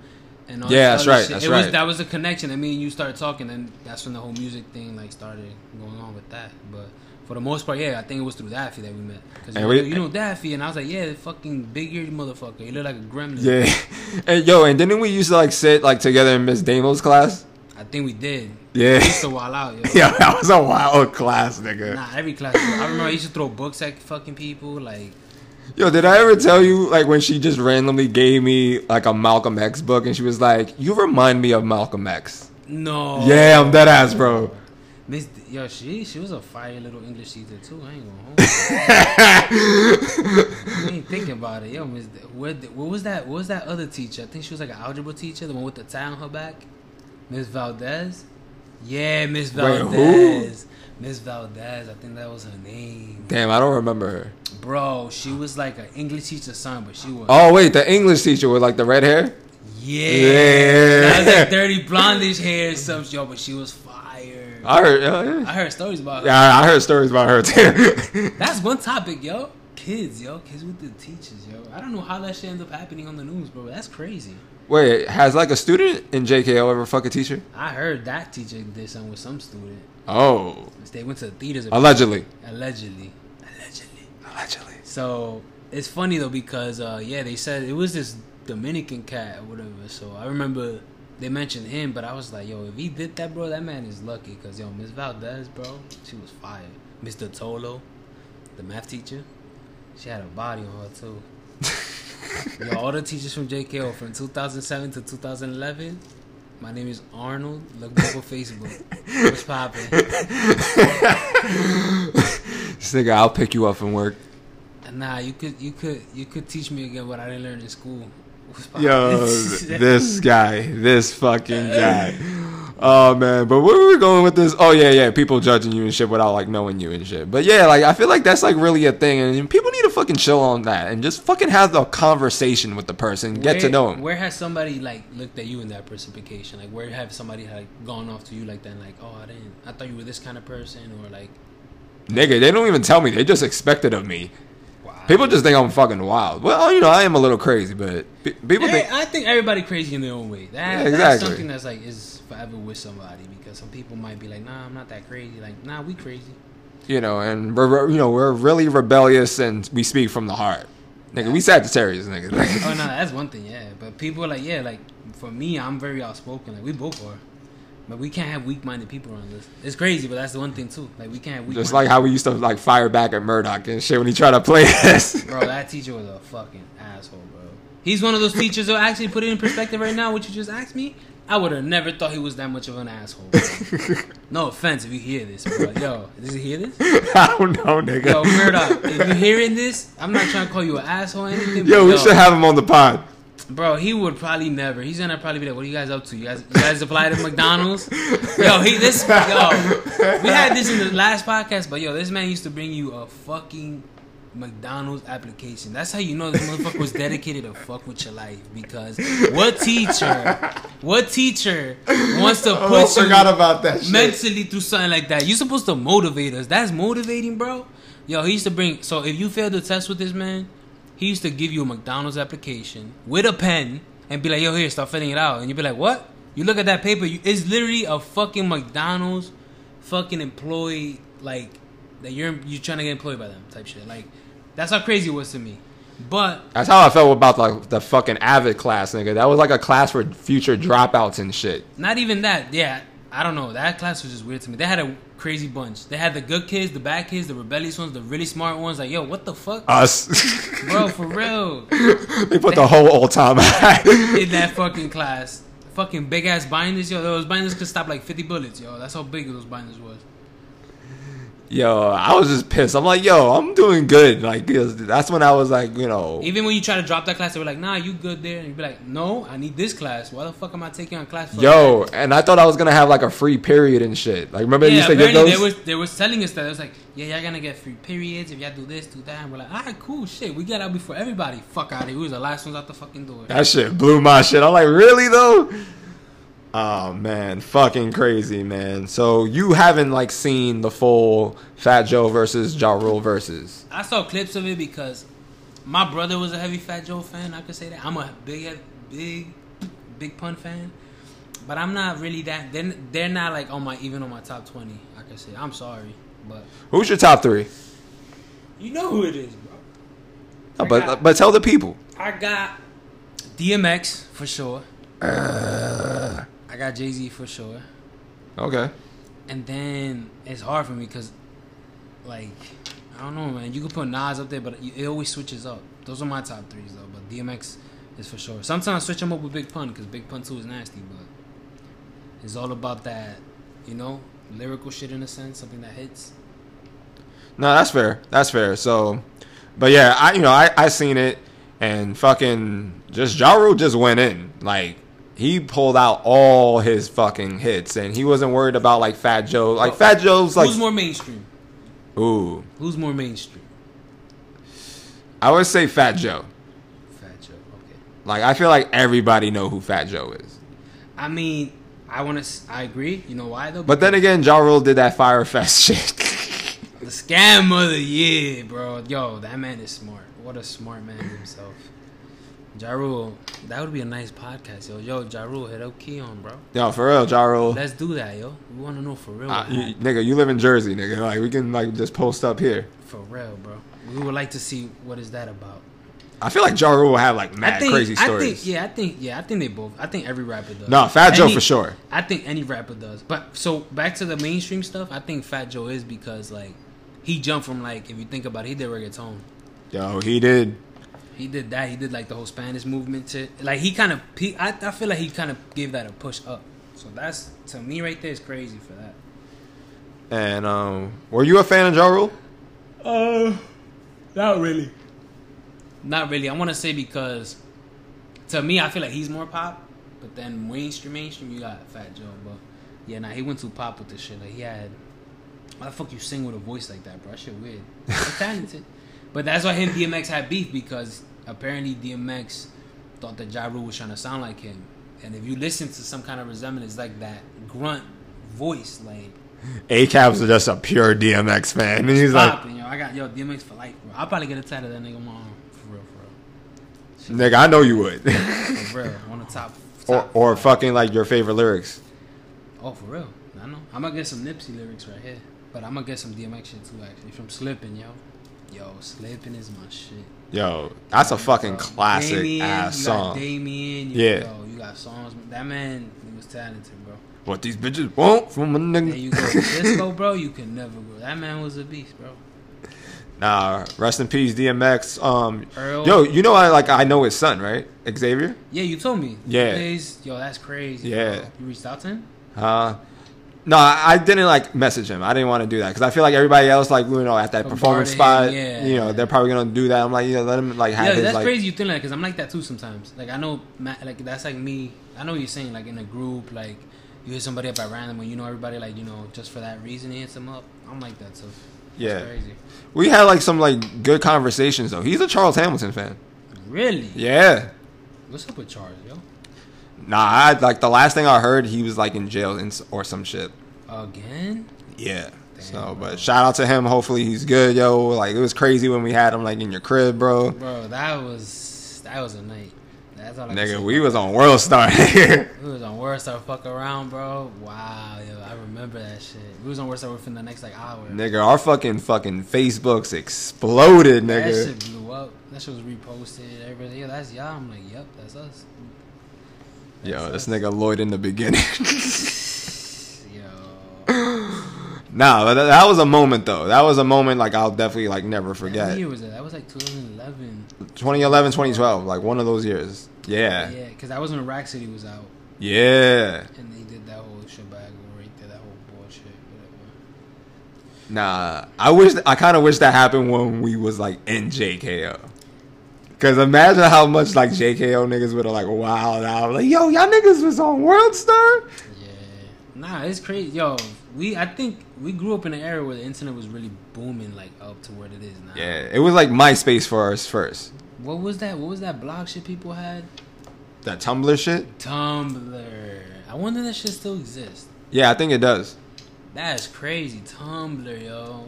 And all Yeah, that's right, shit. that's it was that was a connection. and me and you started talking, and that's when the whole music thing like started going on with that. But for the most part, yeah, I think it was through Daffy that we met. Cause And you, we- know, you know Daffy, and I was like, yeah, fucking big eared motherfucker. He looked like a gremlin. yeah, and yo, and didn't we used to like sit like together in Miss Damo's class? I think we did. Yeah. We used to wild out, yo. Yeah, that was a wild class, nigga. Nah, every class. I remember I used to throw books at fucking people. Like, Yo, did I ever tell you like when she just randomly gave me like a Malcolm X book and she was like, "You remind me of Malcolm X." no. Yeah, I'm dead ass, bro. Miss, yo, she she was a fire little English teacher too. I ain't gonna hold. I ain't thinking about it, yo, Miss. What what was that? What was that other teacher? I think she was like an algebra teacher, the one with the tie on her back. Miss Valdez. Yeah, Miss Valdez. Miss Valdez. I think that was her name. Damn, I don't remember her. Bro, she was like an English teacher's son, but she was. Oh wait, the English teacher with like the red hair. Yeah. Yeah. That was like dirty blondish hair, some yo, but she was fire. I heard. uh, yeah. I heard stories about her. Yeah, I heard stories about her too. That's one topic, yo. Kids, yo. Kids with the teachers, yo. I don't know how that shit ends up happening on the news, bro. That's crazy. Wait, has like a student in JKO ever fuck a teacher? I heard that teacher did something with some student. Oh, They went to the theaters. allegedly. Allegedly. Allegedly. Allegedly. So it's funny though because uh, yeah, they said it was this Dominican cat or whatever. So I remember they mentioned him, but I was like, yo, if he did that, bro, that man is lucky. Cause yo, Miss Valdez, bro, she was fire. Mr. Tolo, the math teacher, she had a body on her too. yo, all the teachers from JKO from 2007 to 2011. My name is Arnold. Look me up on Facebook. What's poppin'? This nigga, I'll pick you up from work. Nah, you could, you could, you could teach me again what I didn't learn in school. Yo, this guy, this fucking guy. Oh man, but where were we going with this? Oh yeah, yeah, people judging you and shit without like knowing you and shit. But yeah, like I feel like that's like really a thing, and people need to fucking chill on that and just fucking have the conversation with the person, get to know him. Where has somebody like looked at you in that precipitation? Like, where have somebody like gone off to you like that? And, like, oh, I didn't. I thought you were this kind of person, or like, Nigga, they don't even tell me. They just expect it of me. People just think I'm fucking wild. Well, oh, you know, I am a little crazy, but people think. I think everybody crazy in their own way. That, Yeah, That's something that's like is forever with somebody because some people might be like, nah, I'm not that crazy. Like, nah, we crazy. you know, and we're you know we're really rebellious and we speak from the heart, nigga. We Sagittarius, nigga. Oh no, that's one thing, yeah. But people are like, yeah, like for me, I'm very outspoken. Like we both are. But we can't have weak-minded people around us. It's crazy, but that's the one thing too. Like we can't have weak. Just like how we used to like fire back at Murdoch and shit when he tried to play us. Bro, that teacher was a fucking asshole, bro. He's one of those teachers that actually put it in perspective right now. What you just asked me, I would have never thought he was that much of an asshole. No offense if you hear this, bro. Yo, does he hear this? I don't know, nigga. Yo, Murdoch, if you're hearing this, I'm not trying to call you an asshole or anything. But Yo, yo, we should have him on the pod. Bro, he would probably never. He's gonna probably be like, "What are you guys up to? You guys, you guys apply to McDonald's?" Yo, he this yo. We had this in the last podcast, but yo, this man used to bring you a fucking McDonald's application. That's how you know this motherfucker was dedicated to fuck with your life. Because what teacher, what teacher wants to Oh, put you about that mentally through something like that. You're supposed to motivate us. That's motivating, bro. Yo, he used to bring. So if you failed the test with this man, he used to give you a McDonald's application with a pen and be like, "Yo, here, start filling it out." And you'd be like, "What?" You look at that paper. You, it's literally a fucking McDonald's, fucking employee like that. You're you trying to get employed by them type shit. Like that's how crazy it was to me. But That's how I felt about like the fucking Avid class, nigga. That was like a class for future dropouts and shit. Not even that. Yeah, I don't know. That class was just weird to me. They had a crazy bunch. They had the good kids, the bad kids, the rebellious ones, the really smart ones. Like, yo, what the fuck, uh, Us. bro? For real, they put the whole old time in that fucking class, fucking big ass binders, yo. Those binders could stop like fifty bullets, yo. That's how big those binders was. Yo, I was just pissed. I'm like, yo, I'm doing good. Like, that's when I was like, you know, Even when you try to drop that class, they were like, nah, you good there, and you'd be like, no, I need this class. Why the fuck am I taking on class? For yo, and I thought I was gonna have like a free period and shit. Like, remember they Yeah, give apparently those? they was they was telling us that it was like, yeah, y'all gonna get free periods if y'all do this, do that. And we're like, all right, cool, shit, we get out before everybody. Fuck out of here. We was the last ones out the fucking door. That shit blew my shit. I'm like, really though? Oh man, fucking crazy, man. So you haven't like seen the full Fat Joe versus Ja Rule versus. I saw clips of it because my brother was a heavy Fat Joe fan. I could say that. I'm a big, big, big pun fan, but I'm not really that. They're they're not like on my even on my top twenty. I could say. I'm sorry, but Who's your top three? you know who it is, bro. No, but got- but tell the people. I got DMX for sure. Uh, I got Jay Z for sure. Okay. And then it's hard for me because, like, I don't know, man. You can put Nas up there, but it always switches up. Those are my top threes, though. But DMX is for sure. Sometimes I switch them up with Big Pun because Big Pun 2 is nasty, but it's all about that, you know? lyrical shit in a sense, something that hits. No, that's fair. That's fair. So, but yeah, I you know I I seen it and fucking just Ja Rule just went in like. He pulled out all his fucking hits, and he wasn't worried about like Fat Joe. Like Fat Joe's like, Who's more mainstream? ooh, Who's more mainstream? I would say Fat Joe. Fat Joe. Okay. Like I feel like everybody know who Fat Joe is. I mean, I want to. I agree. You know why though? But then again, Ja Rule did that Fyre Fest shit. the scam of the year, bro. Yo, that man is smart. What a smart man himself. Ja Rule, that would be a nice podcast, yo. Yo, Ja Rule, hit up Keon, bro. Yo, for real, Ja Rule. Let's do that, yo. We want to know for real. Uh, you, nigga, you live in Jersey, nigga. Like we can like just post up here. for real, bro. We would like to see what is that about. I feel like Ja Rule will have like mad think, crazy I stories. think, yeah, I think, yeah, I think they both. I think every rapper does. No, Fat Joe Any- for sure. I think any rapper does. But so back to the mainstream stuff. I think Fat Joe is because like he jumped from like if you think about it, he did reggaeton. Yo, he did. He did that. He did like the whole Spanish movement to like he kind of. I I feel like he kind of gave that a push up. So that's to me right there is crazy for that. And um, were you a fan of Ja Rule? Uh, not really. Not really. I want to say because to me, I feel like he's more pop, but then mainstream, mainstream, you got Fat Joe. But yeah, nah, he went too pop with this shit. Like he had, why the fuck you sing with a voice like that, bro? That shit weird. He's talented, but that's why him DMX had beef because apparently DMX thought that Ja Rule was trying to sound like him, and if you listen to some kind of resemblance like that grunt voice, like A-Cab's are just a pure DMX fan, and he's like, yo. I got yo DMX for life, bro. I'll probably get a tattoo of that nigga my arm. For real, for real. nigga, I know you would. For real. On the top. or top or five. fucking like your favorite lyrics. Oh, for real. I know. I'm gonna get some Nipsey lyrics right here. But I'm gonna get some DMX shit too, actually. From Slippin', yo. Yo, Slippin' is my shit. Yo, that's a fucking classic Damien, ass song. Damien, you, Yeah. Yo, you got songs. That man, he was talented, bro. What these bitches want from a nigga? There you go. Disco, bro, you can never go. That man was a beast, bro. Nah, rest in peace, DMX. Um, Earl. yo, you know I like I know his son, right? Xavier. Yeah, you told me. Yeah. Yo, that's crazy. Yeah. bro. You reached out to him? Uh, no, I didn't like message him. I didn't want to do that because I feel like everybody else, like you know, at that performance spot, yeah. you know, they're probably gonna do that. I'm like, you know, let him like have Yeah, his that's like. crazy you think like because I'm like that too sometimes. Like I know, like that's like me. I know what you're saying like in a group, like you hit somebody up at random when you know everybody, like you know, just for that reason hits them up. I'm like that too. Yeah. crazy. We had like some like good conversations though. He's a Charles Hamilton fan. Really? Yeah. What's up with Charles, yo? Nah, I like the last thing I heard, he was like in jail in, or some shit. Again? Yeah. so, Damn, bro. but shout out to him. Hopefully he's good, yo. Like it was crazy when we had him like in your crib, bro. Bro, that was that was a night. That's all I Nigga, we was on World Star. We was on World Star fuck around, bro. Wow, yo, I remember that shit. We was on World Star within the next like hour. nigga, our fucking fucking Facebooks exploded, nigga. That shit blew up. That shit was reposted. Everybody, yeah, that's y'all. I'm like, yep, that's us. Yo, this nigga Lloyd in the beginning. Yo, nah, but that, was a moment though. That was a moment like I'll definitely like never what forget. year was that? That was like 2011. 2011, 2012, like one of those years. Yeah. Yeah, because that was when Rack City was out, Yeah. and they did that whole shebang right there, that whole bullshit, whatever. Nah, I wish I kind of wish that happened when we was like in JKO. Cause imagine how much like JKO niggas would have like wow out like yo y'all niggas was on World Star. Yeah, nah, it's crazy. Yo, we I think we grew up in an era where the internet was really booming, like up to where it is now. Yeah, it was like MySpace for us first. What was that? What was that blog shit people had? That Tumblr shit. Tumblr. I wonder if that shit still exists. Yeah, I think it does. That's crazy. Tumblr, yo.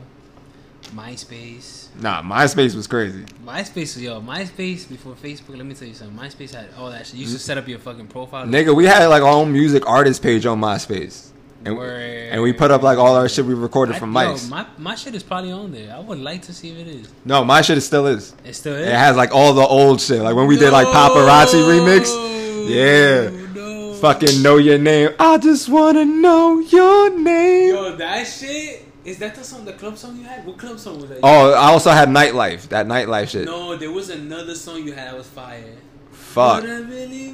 MySpace. Nah, MySpace was crazy. MySpace, yo. MySpace before Facebook. Let me tell you something. MySpace had all that shit. You used to set up your fucking profile. Nigga, we had like our own music artist page on MySpace. And, Word. and we put up like all our shit we recorded I- from yo, my my shit is probably on there. I would like to see if it is. no, my shit still is. It still is. It has like all the old shit. Like when we did like paparazzi remix. Yeah. No. Fucking know your name. I just wanna know your name. Yo, that shit. Is that the song, the club song you had? What club song was that? Oh, I also had nightlife. That nightlife shit. No, there was another song you had that was fire. fuck. Really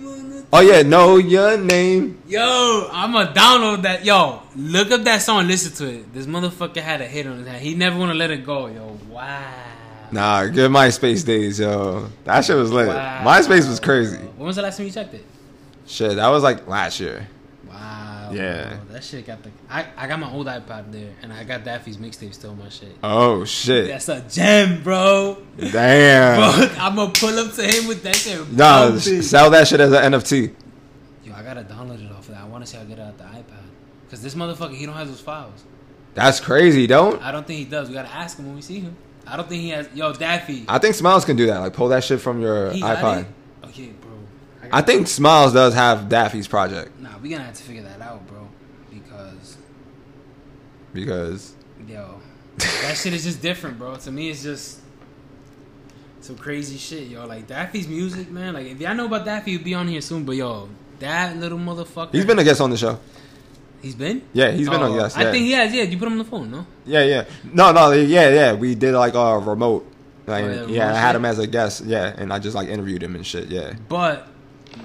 Oh yeah, know your name. Yo, I'ma download that. Yo, look up that song, listen to it. This motherfucker had a hit on his hand. He never wanna let it go. Yo, wow. Nah, good MySpace days, yo. That shit was lit. Wow. MySpace was crazy. When was the last time you checked it? Shit, that was like last year. Wow. Yeah. bro, oh, that shit got the. I, I got my old iPod there, and I got Daffy's mixtape still on my shit. Oh shit. That's a gem, bro. Damn. Bro, I'm gonna pull up to him with that shit. Nah, sell that shit as an NFT. Yo, I gotta download it off of that. I wanna see how I get it out the iPad. Cause this motherfucker, he don't have those files. That's crazy, don't? I don't think he does. We gotta ask him when we see him. I don't think he has. Yo, Daffy. I think Smiles can do that. Like pull that shit from your he iPod. Okay, bro. I think Smiles does have Daffy's project we gonna have to figure that out, bro. Because because yo, that shit is just different, bro. To me, it's just some crazy shit, yo. Like Daffy's music, man. Like if y'all know about Daffy, he'll be on here soon. But yo, that little motherfucker. he's been a guest on the show. He's been. Yeah, he's been on Oh, guest. I think he has. Yeah, you put him on the phone, no? Yeah, yeah. No, no, yeah, yeah. We did like a remote. Like, Oh, yeah, yeah, remote I had shit? him as a guest. Yeah, and I just like interviewed him and shit. Yeah, But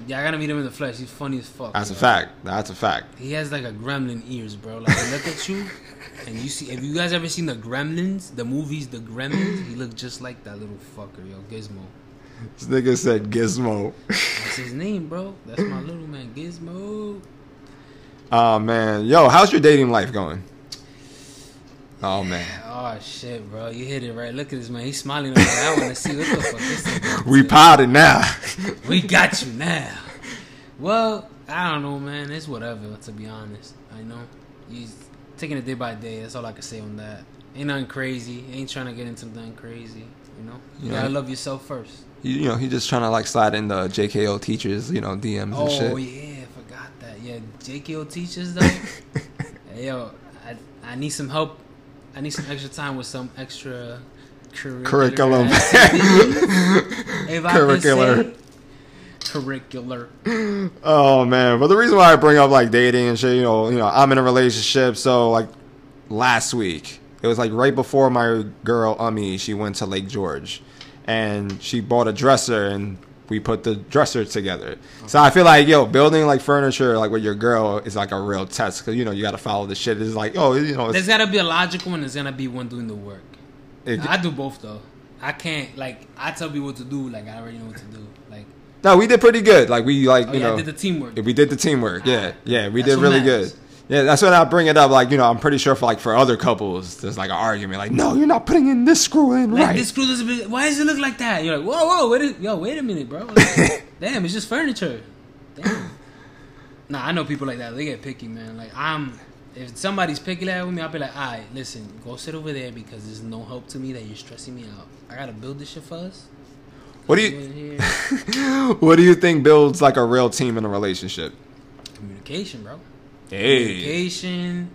yeah, I gotta meet him in the flesh. He's funny as fuck. that's a fact. That's a fact. He has like a gremlin ears, bro. Like I look at you, and you see. If you guys ever seen the Gremlins, the movies, the Gremlins, he look just like that little fucker, yo, Gizmo. This nigga said Gizmo. That's his name, bro. That's my little man, Gizmo. oh man, yo, how's your dating life going? Oh man, Oh shit, bro, you hit it right. Look at this man. He's smiling. There. I want to see what the fuck this thing. we potted now. We got you now. Well, I don't know, man. It's whatever. To be honest, I know he's taking it day by day. That's all I can say on that. Ain't nothing crazy. Ain't trying to get into nothing crazy. You know, you Yeah. gotta love yourself first. You, you know, he just trying to like slide in the JKO teachers, you know, DMs Oh and shit. yeah, I forgot that. Yeah, JKO teachers though. hey, yo, I I need some help. I need some extra time with some extra curricular Curriculum. activities, if I could Curricular. Curricular. Oh man, but the reason why I bring up like dating and shit, you know, you know, I'm in a relationship, so like last week, it was like right before my girl Umi, she went to Lake George, and she bought a dresser, and we put the dresser together. So I feel like yo, building like furniture like with your girl is like a real test because you know you got to follow the shit. It's like oh, you know, There's it's, gotta be a logical one. There's gonna be one doing the work. it- I do both though. I can't like I tell people what to do. Like I already know what to do. Like no, we did pretty good. Like we like oh you yeah, know did the teamwork. We did the teamwork. Yeah, ah, yeah, we That's did really matters. good. Yeah, that's when I bring it up. Like, you know, I'm pretty sure for like for other couples, there's like an argument. Like, no, you're not putting in this screw in Like right. this screw doesn't. Be, why does it look like that? You're like, whoa, whoa, wait, a, yo, wait a minute, bro. Like, damn, it's just furniture. Damn. Nah, I know people like that. They get picky, man. Like I'm, if somebody's picky like that with me, I'll be like, all right, listen, go sit over there because there's no help to me that you're stressing me out. I gotta build this shit for us. What do You you in here, What do you think builds like a real team in a relationship? communication, bro. Hey, Communication,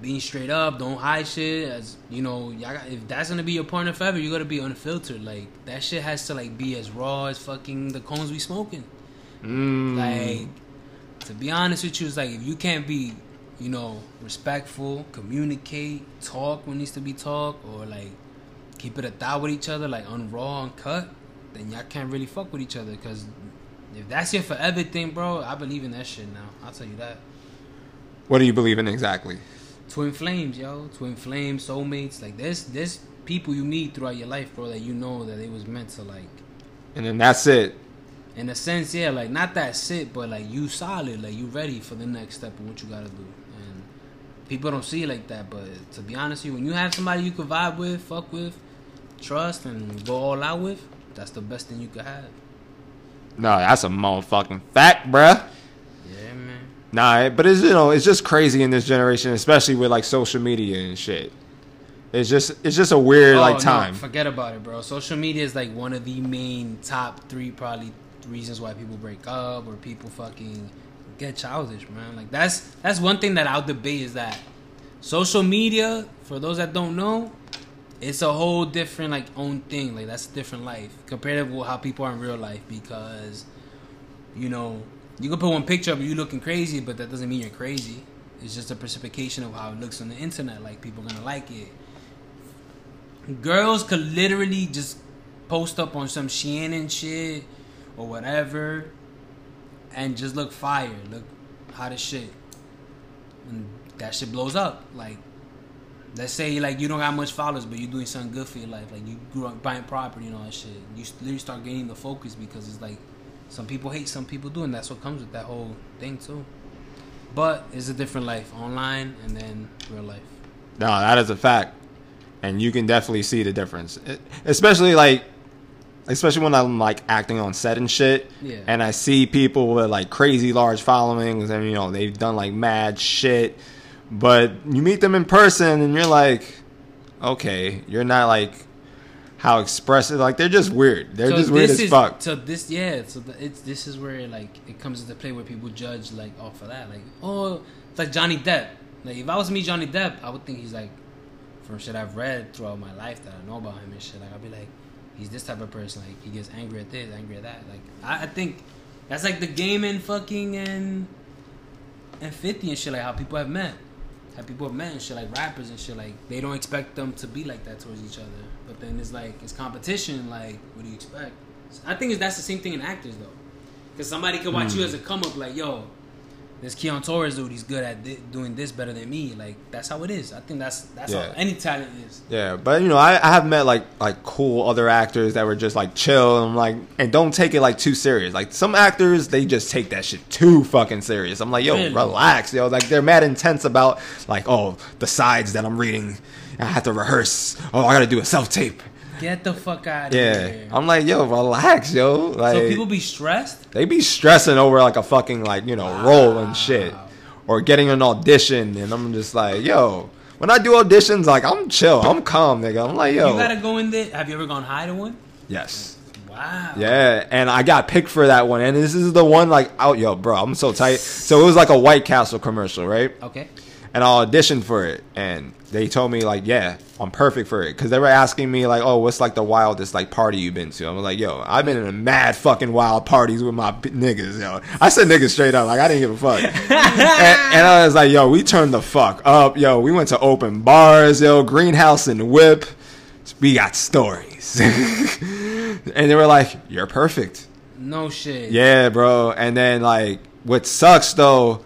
being straight up, don't hide shit. As you know, y'all got, if that's gonna be your partner forever, you gotta be unfiltered. Like that shit has to like be as raw as fucking the cones we smoking. mm, Like, to be honest with you, it's like if you can't be, you know, respectful, communicate, talk when needs to be talked, or like keep it a thou with each other, like unraw, uncut, then y'all can't really fuck with each other. Cause if that's your forever thing, bro, I believe in that shit now. I'll tell you that. What do you believe in exactly? Twin flames, yo. Twin flames, soulmates. Like there's there's people you meet throughout your life, bro, that you know that it was meant to like And then that's it. in a sense, yeah, like not that sit, but like you solid, like you ready for the next step of what you gotta do. And people don't see it like that, but to be honest with you, when you have somebody you can vibe with, fuck with, trust, and go all out with, that's the best thing you could have. No, that's a motherfucking fact, bruh. Nah, but it's you know it's just crazy in this generation, especially with like social media and shit. It's just it's just a weird Oh, like no, time. forget about it, bro. Social media is like one of the main top three probably reasons why people break up or people fucking get childish, man. Like that's that's one thing that I'll debate is that social media, for those that don't know, it's a whole different like own thing. Like that's a different life compared to how people are in real life because you know you can put one picture of you looking crazy, but that doesn't mean you're crazy. It's just a precipitation of how it looks on the internet. Like people gonna like it. Girls could literally just post up on some Shannon shit or whatever, and just look fire, look hot as shit, and that shit blows up. Like, let's say like you don't got much followers, but you're doing something good for your life. Like you grew up buying property and all that shit. You literally start gaining the focus because it's like some people hate, some people do, and that's what comes with that whole thing too. But it's a different life, online and then real life. No, that is a fact, and you can definitely see the difference, It- especially like, especially when I'm like acting on set and shit, Yeah. and I see people with like crazy large followings, and you know they've done like mad shit, but you meet them in person, and you're like, okay, you're not like how expressive, like they're just weird, they're just weird as is, fuck. So this, yeah. So the, it's this is where like it comes into play where people judge like off of that. Like, oh, it's like Johnny Depp. Like if I was me, Johnny Depp, I would think he's like, from shit I've read throughout my life that I know about him and shit. Like I'd be like, he's this type of person. Like he gets angry at this, angry at that. Like I, I think that's like the game in fucking and and Fifty and shit. Like how people have met. How people have met and shit, like rappers and shit, like they don't expect them to be like that towards each other. But then it's like it's competition. Like, what do you expect? I think that's the same thing in actors though, because somebody could watch you hmm. as a come up, like, yo, this Keon Torres dude, he's good at thi- doing this better than me. Like that's how it is. I think that's that's Yeah. how any talent is. Yeah, but you know, I, I have met like like cool other actors that were just like chill and like and don't take it like too serious. Like some actors, they just take that shit too fucking serious. I'm like, yo, Really? relax, yo. Like they're mad intense about like, oh, the sides that I'm reading, I have to rehearse. Oh, I got to do a self tape. Get the fuck out of Yeah, here. I'm like, yo, relax, yo. Like so people be stressed. they be stressing over like a fucking like you know role and shit, or getting an audition, and I'm just like, yo. When I do auditions, like I'm chill, I'm calm, nigga. I'm like, yo, You gotta go in there. Have you ever gone high to one? yes. Wow. Yeah, and I got picked for that one, and this is the one like out, yo, bro, I'm so tight. So it was like a White Castle commercial, right? Okay. And I auditioned for it, and they told me like, yeah, I'm perfect for it, because they were asking me like, oh, what's like the wildest like party you've been to? I'm like, yo, I've been in a mad fucking wild parties with my p- niggas, yo. I said niggas straight up, like I didn't give a fuck, and, and I was like, yo, we turned the fuck up, yo. We went to open bars, yo, greenhouse and whip. We got stories, and they were like, you're perfect. No shit. Yeah, bro. And then like what sucks though,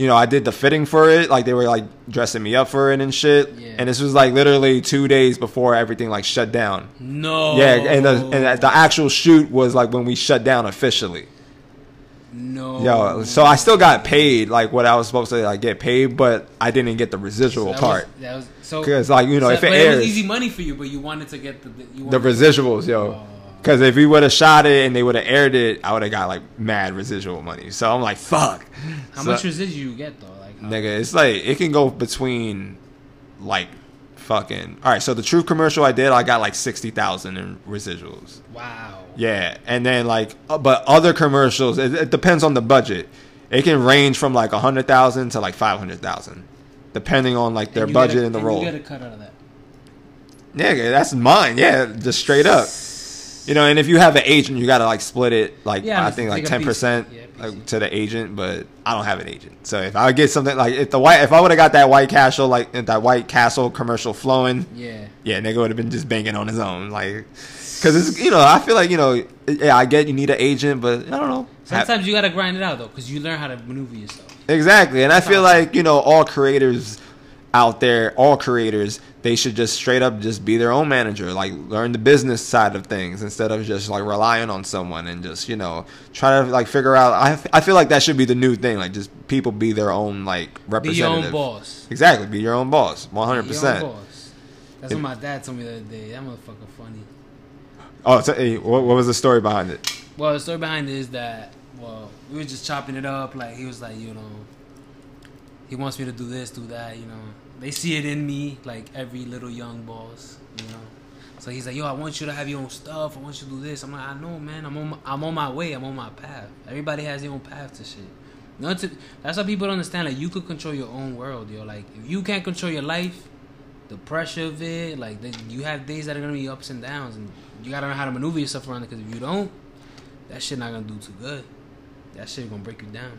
you know, I did the fitting for it. Like they were like dressing me up for it and shit. Yeah. And this was like literally two days before everything like shut down. No. Yeah, and the and the actual shoot was like when we shut down officially. no. Yo, so I still got paid like what I was supposed to like get paid, but I didn't get the residual that part. Was, that was so. Cause like you know so- if it airs, was easy money for you, but you wanted to get the the, you the residuals, yo. Oh. Because if we would have shot it and they would have aired it, I would have got like mad residual money. So I'm like, fuck. How So- much residual you get though? Like how- Nigga, it's like it can go between like fucking. All right, so the true commercial I did, I got like sixty thousand in residuals. Wow. Yeah, and then like, uh, but other commercials, it, it depends on the budget. It can range from like a hundred thousand to like five hundred thousand, depending on like their And budget get a- and the and role. You get a cut out of that. Nigga, that's mine. Yeah, just straight up. You know, and if you have an agent, you gotta like split it. Like Yeah, I think like ten percent like, to the agent, but I don't have an agent. So if I get something like if the white, if I would have got that White Castle like that White Castle commercial flowing, Yeah. yeah, nigga would have been just banging on his own, like, cause it's you know I feel like you know yeah I get you need an agent, but I don't know. Sometimes you gotta grind it out though, because you learn how to maneuver yourself. Exactly, and I feel Sometimes. like you know all creators out there, all creators, they should just straight up just be their own manager, like learn the business side of things instead of just like relying on someone and just you know try to like figure out. I I feel like that should be the new thing, like just people be their own like representative Be your own boss. Exactly, be your own boss, one hundred Be your own percent. boss. That's what my dad told me the other day. That motherfucker funny. Oh, so, hey, what, what was the story behind it? Well, the story behind it is that well, we were just chopping it up. Like he was like, you know, he wants me to do this, do that. You know, they see it in me, like every little young boss. You know, so he's like, yo, I want you to have your own stuff. I want you to do this. I'm like, I know, man. I'm on, my, I'm on my way. I'm on my path. Everybody has their own path to shit. No, to, that's why people don't understand. Like, you could control your own world, yo. Like, if you can't control your life, the pressure of it, like, you have days that are gonna be ups and downs, and you gotta know how to maneuver yourself around it. Because if you don't, that shit not gonna do too good. That shit gonna break you down.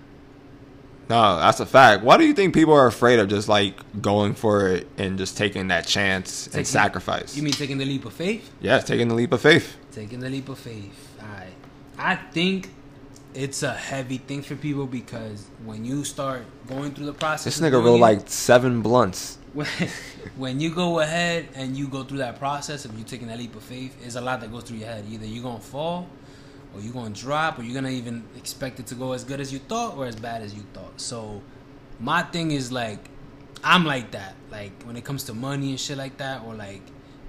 No, that's a fact. Why do you think people are afraid of just like going for it and just taking that chance and sacrifice? You mean taking the leap of faith? yeah, taking the leap of faith. Taking the leap of faith. Alright. I think it's a heavy thing for people because when you start going through the process, This nigga rolled like seven blunts. when, when you go ahead and you go through that process of you taking that leap of faith, there's a lot that goes through your head. Either you're gonna fall, or you're gonna drop, or you're gonna even expect it to go as good as you thought or as bad as you thought. So, my thing is like, I'm like that. Like when it comes to money and shit like that, or like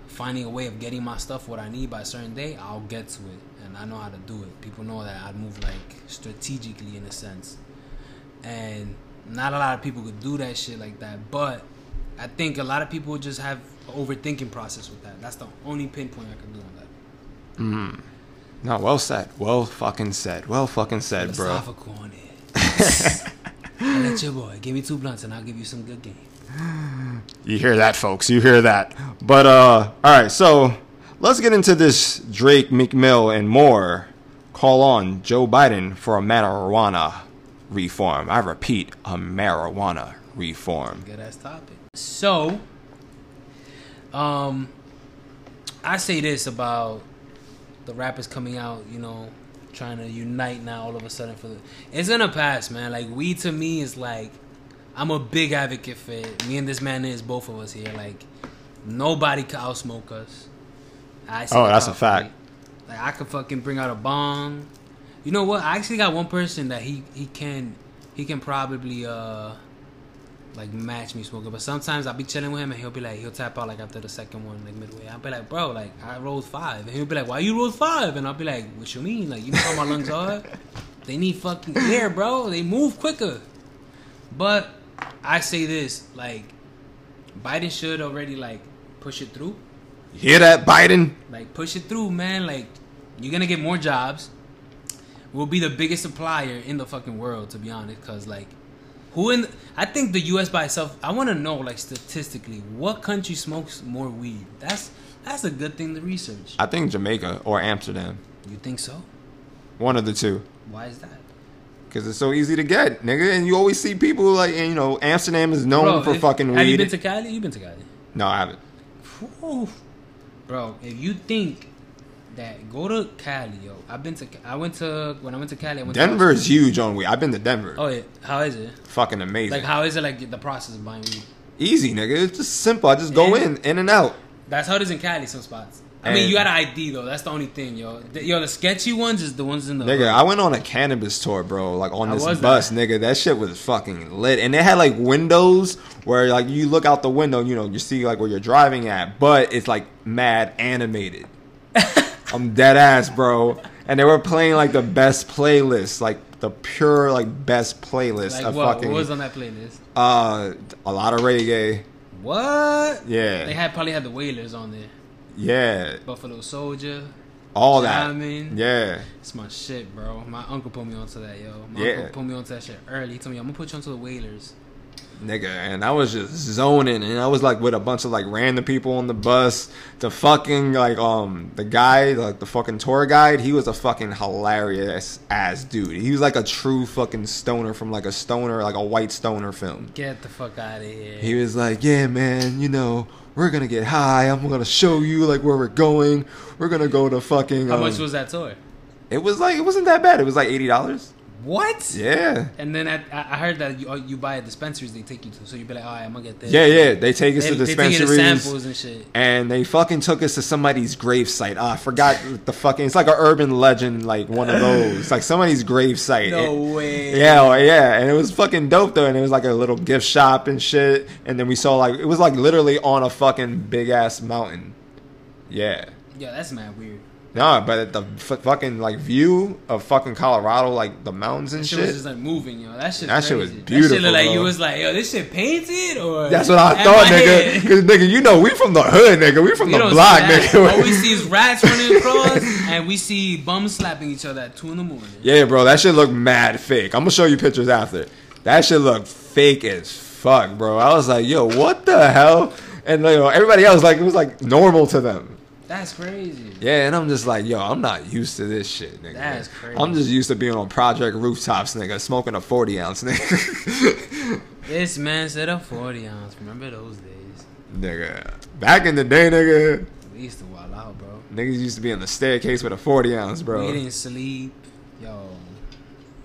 finding a way of getting my stuff what I need by a certain day, I'll get to it, and I know how to do it. People know that I move like strategically in a sense, and not a lot of people could do that shit like that. But I think a lot of people just have overthinking process with that. That's the only pinpoint I can do on that. Mm-hmm. No, well said. Well fucking said. Well fucking said, bro. On it. Let your boy give me two blunts and I'll give you some good game. You hear that, folks. You hear that. But uh all right, so let's get into this Drake, Meek Mill, and more. Call on Joe Biden for a marijuana reform. I repeat, a marijuana reform. Good ass topic. So, um, I say this about the rappers coming out, you know, trying to unite now all of a sudden for the. It's gonna pass, man. Like we to me is like, I'm a big advocate for it. Me and this man is both of us here. Like nobody can outsmoke us. I Oh, that's a fact. Like I could fucking bring out a bong. You know what? I actually got one person that he he can he can probably uh like match me smoking. But sometimes I'll be chilling with him and he'll be like he'll tap out like after the second one like midway. I'll be like, bro, like I rolled five, and he'll be like, why you rolled five? And I'll be like, what you mean? Like you know how my lungs are? They need fucking air, bro. They move quicker. But I say this like Biden should already like push it through. You hear that, Biden? Like push it through, man. Like you're gonna get more jobs. We'll be the biggest supplier in the fucking world, to be honest. Cause like, who in? I think the U.S. by itself. I want to know, like statistically, what country smokes more weed? That's that's a good thing to research. I think Jamaica or Amsterdam. You think so? One of the two. Why is that? Cause it's so easy to get, nigga, and you always see people like, and, you know, Amsterdam is known for if- fucking weed. Have you been to Cali? You been to Cali? no, I haven't. Bro, if you think that go to Cali, yo, I've been to. I went to when I went to Cali. I went Denver is huge on weed. I've been to Denver. oh yeah, how is it? Fucking amazing. Like how is it like the process of buying weed? Easy, nigga. It's just simple. I just go Yeah. in, in and out. That's how it is in Cali. Some spots. I mean, you got an ID though. That's the only thing, yo. The, yo, the sketchy ones is the ones in the. Nigga, I went on a cannabis tour, bro. Like on this bus, that? nigga. That shit was fucking lit, and they had like windows where like you look out the window, you know, you see like where you're driving at, but it's like mad animated. I'm dead ass, bro. And they were playing like the best playlist, like the pure like best playlist like of what? fucking What was on that playlist? uh a lot of reggae. What? Yeah, They had probably had the Wailers on there. yeah, Buffalo Soldier. all that. Jamming. Yeah, It's my shit, bro. My uncle put me onto that, yo. My Yeah. uncle put me onto that shit early. He told me, I'm gonna put you onto the Wailers. Nigga, and I was just zoning, and I was like with a bunch of like random people on the bus. The fucking like um the guy, like the fucking tour guide, he was a fucking hilarious ass dude. He was like a true fucking stoner from like a stoner, like a white stoner film. Get the fuck out of here. He was like, "Yeah, man, you know." We're gonna get high. I'm gonna show you like where we're going. We're gonna go to fucking. How um, much was that tour? It was like it wasn't that bad. It was like eighty dollars. What? Yeah. And then I I heard that you, uh, you buy at dispensaries they take you to, so you be like, all right, I'm gonna get this. Yeah, yeah. They take us They, to they take dispensaries. samples and shit. and they fucking took us to somebody's grave site. Ah, I forgot the fucking. It's like an urban legend, like one of those, like somebody's grave site. No It- way. yeah, oh, yeah, and it was fucking dope though, and it was like a little gift shop and shit. And then we saw like it was like literally on a fucking big ass mountain. Yeah, Yeah, that's mad weird. No, but the f- fucking like view of fucking Colorado, like the mountains and That shit was just like moving, yo. That shit. That shit was That shit looked like bro. you was like, yo, this shit painted or. That's what I thought, nigga. head. Because nigga, you know we from the hood, nigga. We from We the block, nigga. All we see is rats running across, and we see bums slapping each other at two in the morning. Yeah, bro, that shit look mad fake. I'm gonna show you pictures after. That shit look fake as fuck, bro. I was like, yo, what the hell? And you know, everybody else like it was like normal to them. That's crazy. Yeah, and I'm just like, yo, I'm not used to this shit, nigga. That's crazy. I'm just used to being on project rooftops, nigga, smoking a 40 ounce, nigga. This man said a 40 ounce. Remember those days? nigga. Back in the day, nigga. We used to wild out, bro. Niggas used to be on the staircase with a 40 ounce, bro. We didn't sleep.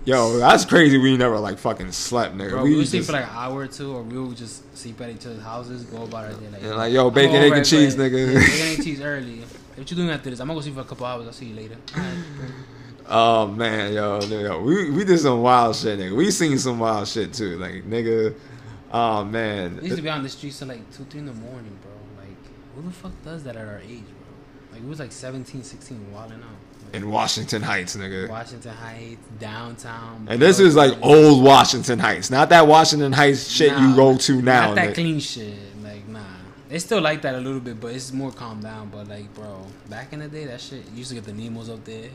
Yo, that's crazy. We never like fucking slept, nigga. bro, we we would sleep for like an hour or two, or we would just sleep at each other's houses, go about our day. Like, And like, yo, bacon, egg, and cheese, nigga. Yeah, bacon, egg, and cheese early. What you doing after this? I'm gonna go sleep for a couple hours. I'll see you later. Oh man, yo, yo, we we did some wild shit, nigga. We seen some wild shit too, like nigga. Oh man, We used to be on the streets till like 2, 3 in the morning, bro. Like, who the fuck does that at our age, bro? Like, we was like 17, 16, wilding out. In Washington Heights, nigga. Washington Heights, downtown. And this is like old Washington Heights, not that Washington Heights shit you go to now. Not that nigga. clean shit. Like, nah. It's still like that a little bit, but it's more calmed down. But, like, bro, back in the day, that shit, you used to get the Nemos up there.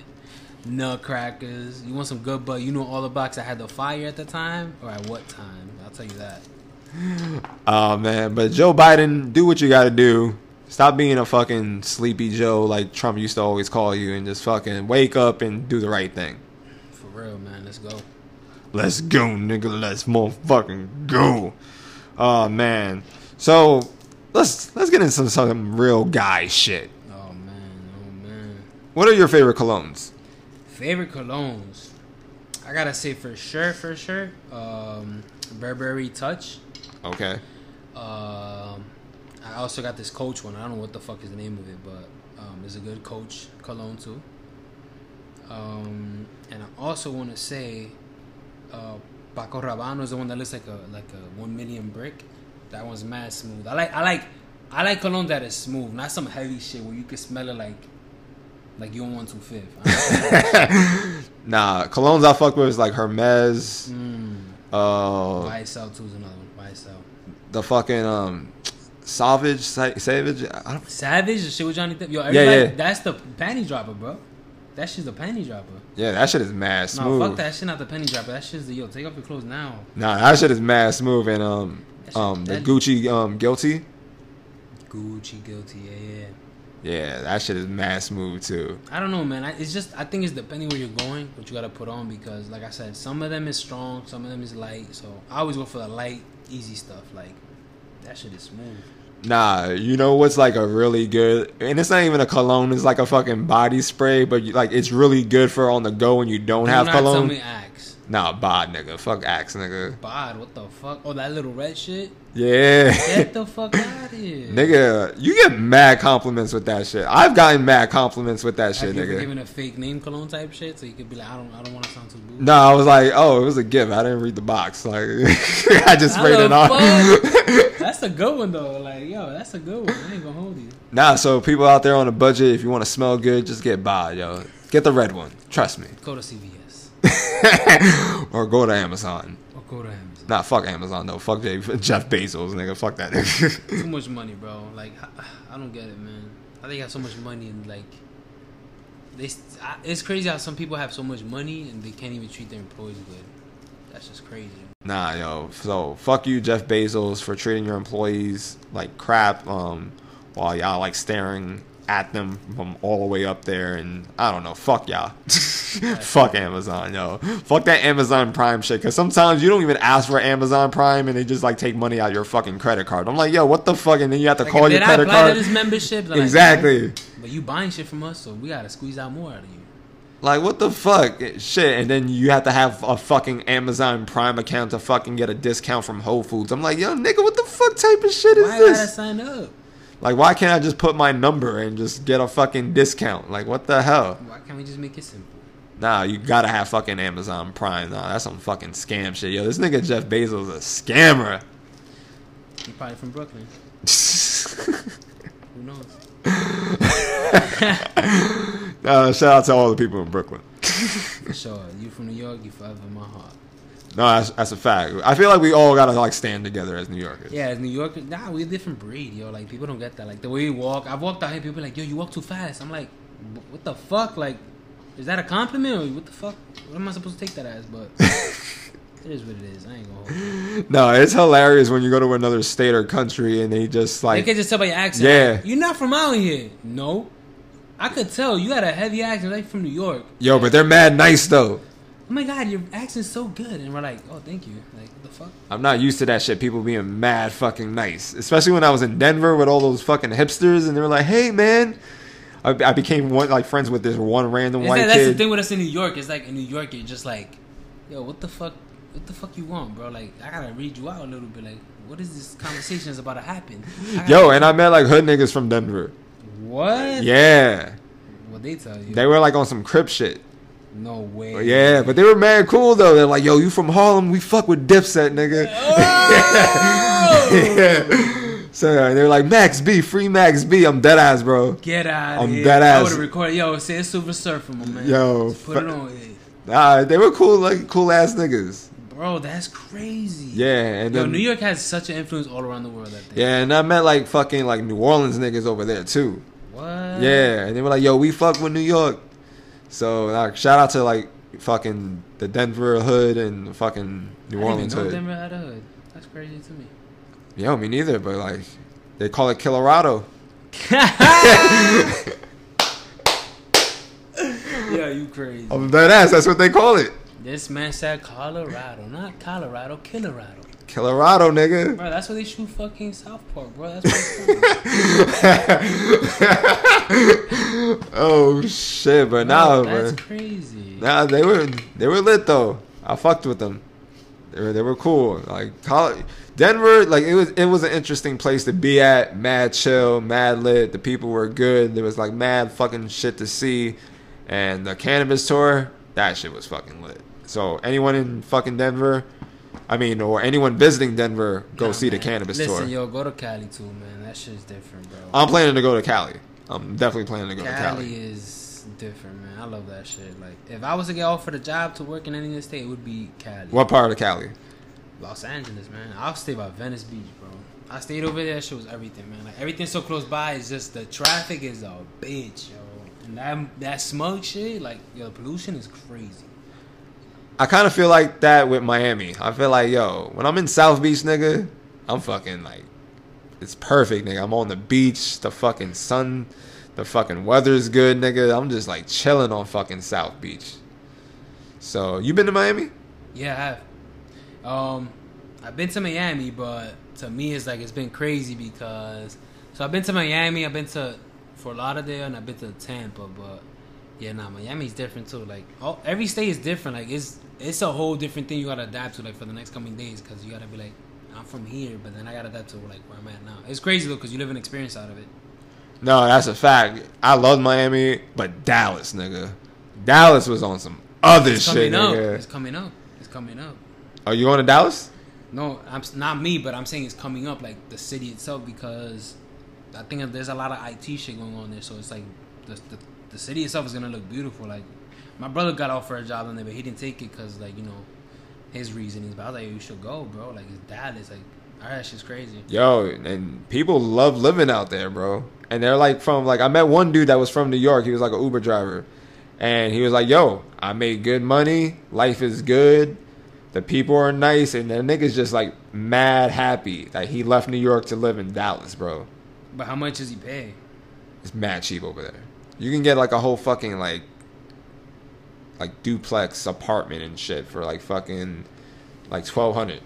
Nutcrackers. You want some good but You know all the blocks that had the fire at the time? Or at what time? I'll tell you that. Oh man, but Joe Biden, do what you got to do. Stop being a fucking sleepy Joe like Trump used to always call you, and just fucking wake up and do the right thing. For real, man. Let's go. Let's go, nigga. Let's motherfucking go. Oh man. So let's let's get into some, some real guy shit. Oh, man. Oh, man. What are your favorite colognes? Favorite colognes. I gotta say for sure, for sure. Um, Burberry Touch. Okay. Um, I also got this Coach one. I don't know what the fuck is the name of it, but um, it's a good Coach cologne too. Um, and I also want to say, uh, Paco Rabanne is the one that looks like a like a one million brick. That one's mad smooth. I like I like I like cologne that is smooth, not some heavy shit where you can smell it like like you don't want to fifth. Nah, colognes I fuck with is like Hermes. mm, Uh, itself too is another one. Itself. the fucking um, Savage, Sa- Savage. I don't, Savage, the shit with Johnny Depp. Yo, Yeah, everybody, yeah. that's the panty dropper, bro. That shit's the panty dropper. yeah, that shit is mad No, smooth. fuck that shit, not the penny dropper. That shit's the yo. Take off your clothes now. Nah, that shit is mad smooth. And um, shit um, the. Gucci um, guilty. Gucci guilty, yeah, yeah. Yeah, that shit is mad smooth too. I don't know, man. I, it's just I think it's depending where you're going, what you gotta put on because, like I said, some of them is strong, some of them is light. So I always go for the light, easy stuff. Like that shit is smooth. Nah, you know what's like a really good, and it's not even a cologne. It's like a fucking body spray, but you, like it's really good for on the go when you don't Do have not tell cologne. me. Nah, bod nigga, fuck axe nigga. Bod, what the fuck? Oh, that little red shit. Yeah, Get the fuck out of here, nigga, you get mad compliments with that shit. I've gotten mad compliments with that shit, nigga. Giving a fake name cologne type shit, so you could be like, I don't, I don't want to sound too bougie. No, I was like, oh, it was a gift. I didn't read the box. Like, I just sprayed it on. That's a good one though. Like, yo, that's a good one. I ain't gonna hold you. Nah, so people out there on a budget, if you want to smell good, just get bod, yo. Get the red one. Trust me. Go to CVS or go to Amazon. or go to Amazon. Nah, fuck Amazon though. Fuck Jeff Bezos, nigga. Fuck that nigga. Too much money, bro. Like, I, I don't get it, man. I think I have so much money and like, they. st- I, it's crazy how some people have so much money and they can't even treat their employees good. That's just crazy. nah, yo. So fuck you, Jeff Bezos, for treating your employees like crap. Um, while y'all like staring at them from all the way up there, and I don't know. Fuck y'all. fuck Amazon, yo. Fuck that Amazon Prime shit. Cause sometimes you don't even ask for Amazon Prime, and they just like take money out your fucking credit card. I'm like, yo, what the fuck? And then you have to Like, call your they credit card. to this membership, like, Exactly. "No, but you buying shit from us, so we gotta squeeze out more out of you. Like what the fuck, eh, shit, and then you have to have a fucking Amazon Prime account to fucking get a discount from Whole Foods. I'm like, yo, nigga, what the fuck type of shit is Why I gotta this? sign up? Like, why can't I just put my number and just get a fucking discount? Like, what the hell? Why can't we just make it simple? Nah, you gotta have fucking Amazon Prime. Nah, that's some fucking scam shit. Yo, this nigga Jeff Bezos is a scammer. He probably from Brooklyn. Who knows? uh, shout out to all the people in Brooklyn. For sure. You from New York, you forever in my heart. No, that's, that's a fact. I feel like we all gotta like stand together as New Yorkers. Yeah, as New Yorkers, nah, we're a different breed, yo. Like people don't get that. Like the way we walk, I've walked out here, people be like, yo, you walk too fast. I'm like, what the fuck? Like, is that a compliment or what the fuck? What am I supposed to take that as? But it is what it is. I ain't gonna. No, it's hilarious when you go to another state or country and they just like can just tell by your accent. Yeah. like, you're not from out here. No, I could tell you got a heavy accent. Like from New York. Yo, but they're mad nice though. Oh my god, your accent's so good, and we're like, oh, thank you. Like, what the fuck? I'm not used to that shit. People being mad fucking nice, especially when I was in Denver with all those fucking hipsters, and they were like, "Hey, man, I, I became one like friends with this one random Is white that, that's the thing with us in New York. It's like in New York, you're just like, yo, what the fuck, what the fuck you want, bro? Like, I gotta read you out a little bit. Like, what is this conversation is about to happen? Yo, and I met like hood niggas from Denver. what? Yeah, What they tell you? they were like on some crip shit. No way. Yeah, but they were mad cool though. They're like, yo, you from Harlem? We fuck with Dipset, nigga. yeah. So uh, they're like, Max B, free Max B. I'm dead ass, bro. Get out I'm here. dead I would have recorded. Yo, say it's Super Surfer, my man. Yo, Just put fu- it on. Yeah. Nah, they were cool, like cool ass niggas. Bro, that's crazy. Yeah, and Yo, then New York has such an influence all around the world. That yeah, and I met like fucking like New Orleans niggas over there too. What? Yeah, and they were like, "Yo, we fuck with New York." So like, shout out to like fucking the Denver hood and fucking I New didn't Orleans know hood. Denver had a hood. That's crazy to me. Yo, me neither, but like they call it Colorado. yeah, you crazy. I'm dead ass. That's what they call it. This man said Colorado, not Colorado, Colorado. Colorado, nigga. Bro, that's where they shoot fucking South Park, bro. That's where it's from. oh shit, but now, Bro, that's man. crazy. Nah, they were they were lit though. I fucked with them. They were they were cool. Like college, Denver, like it was it was an interesting place to be at. Mad chill, mad lit. The people were good. There was like mad fucking shit to see, and the cannabis tour, that shit was fucking lit. So anyone in fucking Denver, I mean, or anyone visiting Denver, go Nah, see the man. cannabis Listen, tour. yo, go to Cali too, man. That shit's different, bro. I'm planning to go to Cali. I'm definitely planning to go to Cali Cali. is different, man. I love that shit. Like, if I was to get offered a job to work in any state, it would be Cali. What part of Cali? Los Angeles, man. I'll stay by Venice Beach, bro. I stayed over there. That shit was everything, man. Like everything's so close by. It's just the traffic is a bitch, yo. And that that smug shit, like yo, the pollution is crazy. I kind of feel like that with Miami. I feel like, yo, when I'm in South Beach, nigga, I'm fucking like, it's perfect, nigga. I'm on the beach, the fucking sun, the fucking weather's good, nigga. I'm just like chilling on fucking South Beach. So, you been to Miami? Yeah, I have. Um, I've been to Miami, but to me, it's like it's been crazy because. So I've been to Miami. I've been to Fort Lauderdale, and I've been to Tampa. But yeah, nah, Miami's different too. Like all, every state is different. Like it's it's a whole different thing you gotta adapt to like for the next coming days because you gotta be like, I'm from here, but then I gotta adapt to like where I'm at now. It's crazy though because you live an experience out of it. No, that's a fact. I love Miami, but Dallas, nigga. Dallas was on some other It's shit, coming up. nigga. It's coming up. It's coming up. Are you going to Dallas? No, I'm not me, but I'm saying it's coming up like the city itself because I think there's a lot of IT shit going on there. So it's like the the, the city itself is gonna look beautiful. Like my brother got offered a job in there, but he didn't take it because like you know his reasonings. But I was like, you should go, bro. Like his dad is like, all right, shit's crazy. Yo, and people love living out there, bro. And they're like from like I met one dude that was from New York. He was like an Uber driver, and he was like, "Yo, I made good money. Life is good. The people are nice, and the niggas just like mad happy that he left New York to live in Dallas, bro. But how much does he pay? It's mad cheap over there. You can get like a whole fucking like like duplex apartment and shit for like fucking like twelve hundred.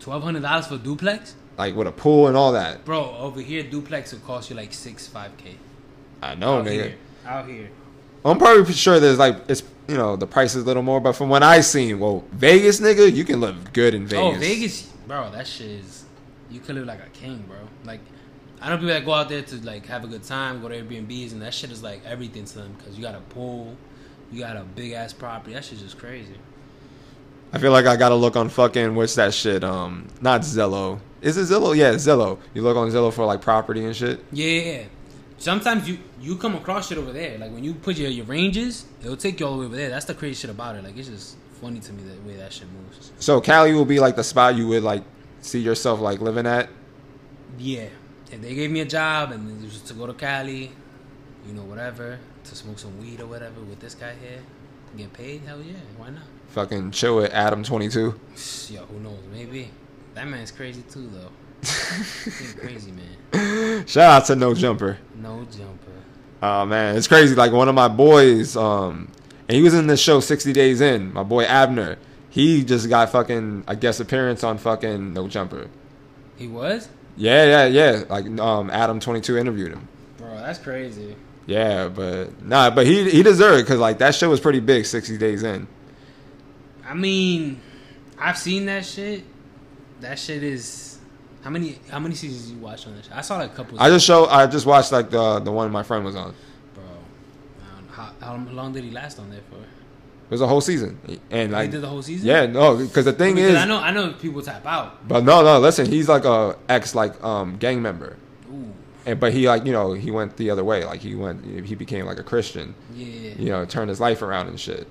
Twelve hundred dollars for duplex, like with a pool and all that. bro. Over here, duplex will cost you like six five k. I know, out nigga. here, out here. I'm probably sure there's like it's you know the price is a little more, but from what I seen, well, Vegas nigga, you can live good in oh, Vegas. Oh, Vegas, bro, that shit is. You could live like a king, bro. Like, I know people that go out there to like have a good time, go to Airbnbs, and that shit is like everything to them because you got a pool, you got a big ass property. That shit's just crazy. I feel like I gotta look on fucking what's that shit? Um, not Zillow. Is it Zillow? Yeah, Zillow. You look on Zillow for like property and shit. Yeah, yeah, yeah. Sometimes you you come across shit over there. Like when you put your your ranges, it'll take you all the way over there. That's the crazy shit about it. Like it's just funny to me the way that shit moves. So Cali will be like the spot you would like see yourself like living at. Yeah, if they gave me a job and it was to go to Cali, you know, whatever, to smoke some weed or whatever with this guy here, get paid, hell yeah, why not? Fucking chill with Adam twenty two. Yo, who knows? Maybe that man's crazy too, though. Crazy man. Shout out to No Jumper. No jumper. Oh man, it's crazy. Like one of my boys, um, and he was in this show 60 Days In. My boy Abner, he just got fucking a guest appearance on fucking No Jumper. He was, Yeah, yeah, yeah. Like um, Adam 22 interviewed him. bro. that's crazy. Yeah, but nah, but he he deserved because like that show was pretty big. Sixty days in. I mean, I've seen that shit. That shit is how many how many seasons you watch on that show? I saw like a couple. I just show I just watched like the the one my friend was on. bro. I don't know, How, how long did he last on there for? It was a whole season, and Like, did the whole season? yeah, no, because the thing Because is, I know I know people tap out. but no, no, listen, he's like a ex like um gang member, Ooh, and but he like you know he went the other way, like he went he became like a Christian, yeah. you know, turned his life around and shit.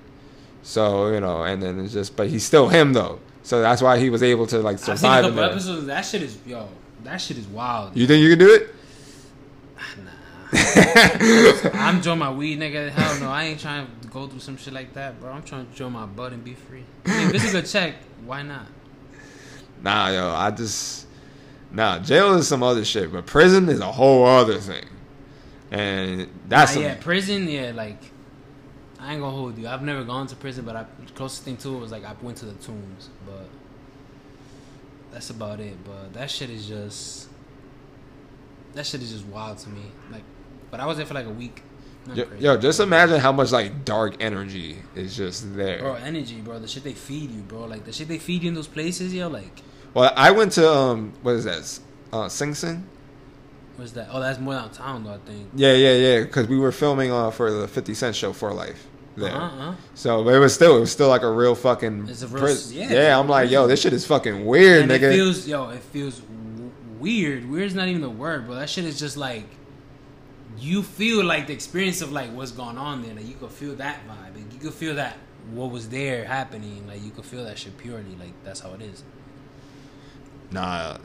So you know, and then it's just, but he's still him though. So that's why he was able to like I've seen a survive. couple episodes. That shit is yo. That shit is wild. You think you can do it? Nah. I'm enjoying my weed, nigga. Hell no, I ain't trying to go through some shit like that, bro. I'm trying to enjoy my butt and be free. I mean, if it's a check, why not? Nah, yo, I just nah. Jail is some other shit, but prison is a whole other thing, and that's Nah, yeah, prison. Yeah, like I ain't gonna hold you. I've never gone to prison, but I closest thing to it was like I went to the tombs, but that's about it. But that shit is just that shit is just wild to me. Like, but I was there for like a week. Yo, yo, just imagine how much like dark energy is just there. bro, energy, bro. The shit they feed you, bro. Like the shit they feed you in those places, yo. Like, Well, I went to um, what is that? Uh, Sing Sing. what's that? Oh, that's more downtown though. I think. Yeah, yeah, yeah. Because we were filming uh, for the Fifty Cent show for life there. Uh-huh. So but it was still it was still like a real fucking. It's a real- pris- yeah, yeah, I'm like, yo, this shit is fucking weird, and nigga. it feels, yo, it feels w- weird. Weird's not even the word, bro. That shit is just like you feel like the experience of like what's going on there. Like you could feel that vibe. Like, you could feel that what was there happening. Like you could feel that shit purely. Like that's how it is. nah,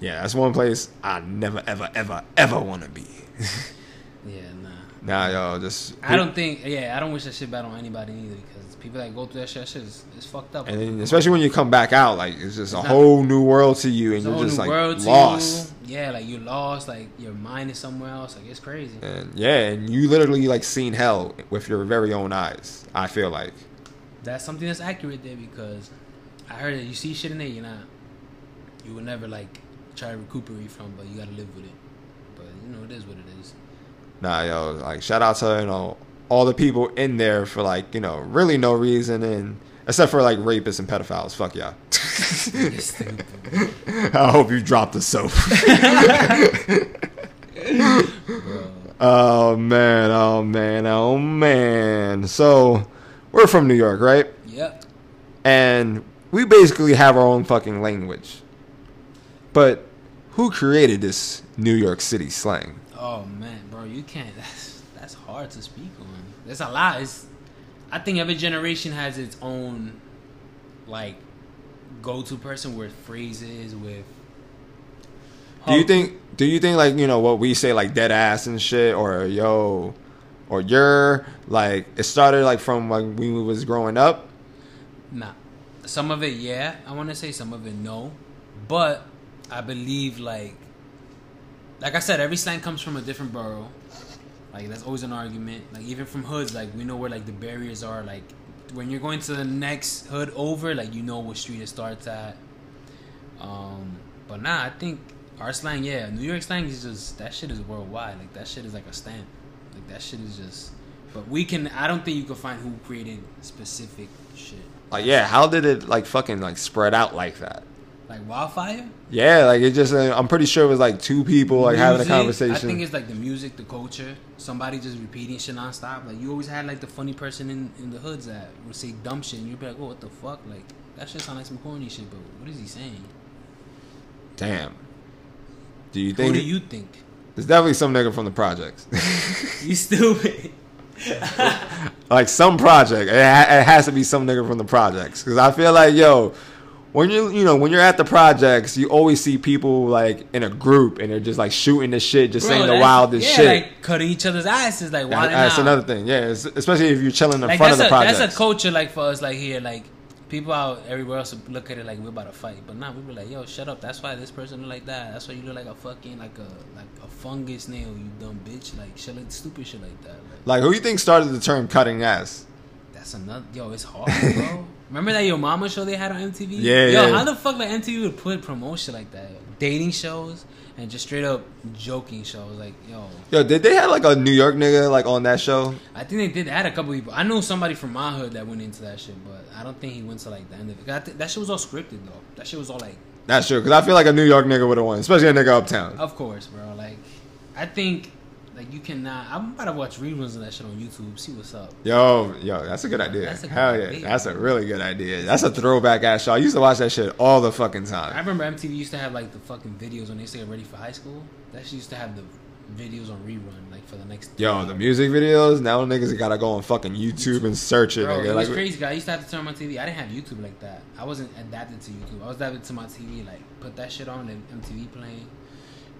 yeah, that's one place I never, ever, ever, ever want to be. Yeah, nah. nah, yo, just I don't think. Yeah, I don't wish that shit bad on anybody either because people that go through that shit, that shit is, is fucked up. And then, especially when you come back out, like it's just It's a not- whole new world to you, and you're just like lost. you. Yeah, like you're lost. Like your mind is somewhere else. Like it's crazy. And yeah, and you literally like seen hell with your very own eyes. I feel like. that's something that's accurate there because I heard that you see shit in there, you're not, you will never like try to recuperate from, but you gotta live with it. But you know, it is what it is. Nah, yo, like shout out to you know all the people in there for like you know really no reason, and except for like rapists and pedophiles. Fuck yeah. I hope you dropped the soap. Oh man, oh man, oh man. So we're from New York, right? Yep. and we basically have our own fucking language. But who created this New York City slang? Oh man, bro, you can't. That's that's hard to speak on. There's a lot. It's. I think every generation has its own, like, go-to person with phrases with. Do you think? Do you think like you know what we say like dead ass and shit or yo, or you're like it started like from like when we was growing up? Nah. Some of it, yeah. I want to say some of it, no. But I believe, like, like I said, every slang comes from a different borough. Like, that's always an argument. Like, even from hoods, like, we know where, like, the barriers are. Like, when you're going to the next hood over, like, you know what street it starts at. Um, but nah, I think our slang, yeah. New York slang is just, that shit is worldwide. Like, that shit is like a stamp. Like, that shit is just. But we can, I don't think you can find who created specific shit. Like yeah, how did it like fucking like spread out like that? Like wildfire? Yeah, like it just uh, I'm pretty sure it was like two people like having a conversation. I think it's like the music, the culture, somebody just repeating shit nonstop. Like you always had like the funny person in, in the hoods that would say dumb shit, and you'd be like, "Oh, what the fuck?" Like that shit sound like some corny shit, but what is he saying? Damn. Do you think do you think? there's definitely some nigga from the projects? You stupid. like some project. It, ha- it has to be some nigga from the projects because I feel like yo, when you you know when you're at the projects, you always see people like in a group and they're just like shooting the shit, just Bro, saying the wildest yeah, shit. like cutting each other's asses, like That- that's out. another thing. Yeah, especially if you're chilling in Like front of the a projects. that's a culture like for us like here like people out everywhere else look at it like we're about to fight, but nah, we be like yo shut up. That's why this person look like that. That's why you look like a fucking like a like a fungus nail. You dumb bitch. Like shit like stupid shit like that. Like, like who you think started the term cutting ass? that's another yo. It's hard, bro. Remember that Yo Mama show they had on MTV? Yeah, Yo, yeah. how the fuck like MTV would put promotion like that? Dating shows and just straight up joking shows. Like, yo, Yo, did they have like a New York nigga like on that show? I think they did. They had a couple people. I know somebody from my hood that went into that shit, but I don't think he went to like the end of it. I thi- that shit was all scripted though. That shit was all like, That's true, because I feel like a New York nigga would have won, especially a nigga uptown. of course, bro. Like, I think like you cannot. Uh, I'm about to watch reruns of that shit on YouTube. See what's up. Yo, yo, that's a good idea. That's a good Hell yeah, that's a really good idea. That's a throwback ass show. I used to watch that shit all the fucking time. I remember MTV used to have like the fucking videos when they get ready for high school. That shit used to have the videos on rerun like for the next. Yo, the music videos now niggas gotta go on fucking YouTube and search it. Bro, nigga. it was Like, crazy. I used to have to turn on my TV. I didn't have YouTube like that. I wasn't adapted to YouTube. I was adapted to my TV. Like put that shit on and MTV playing.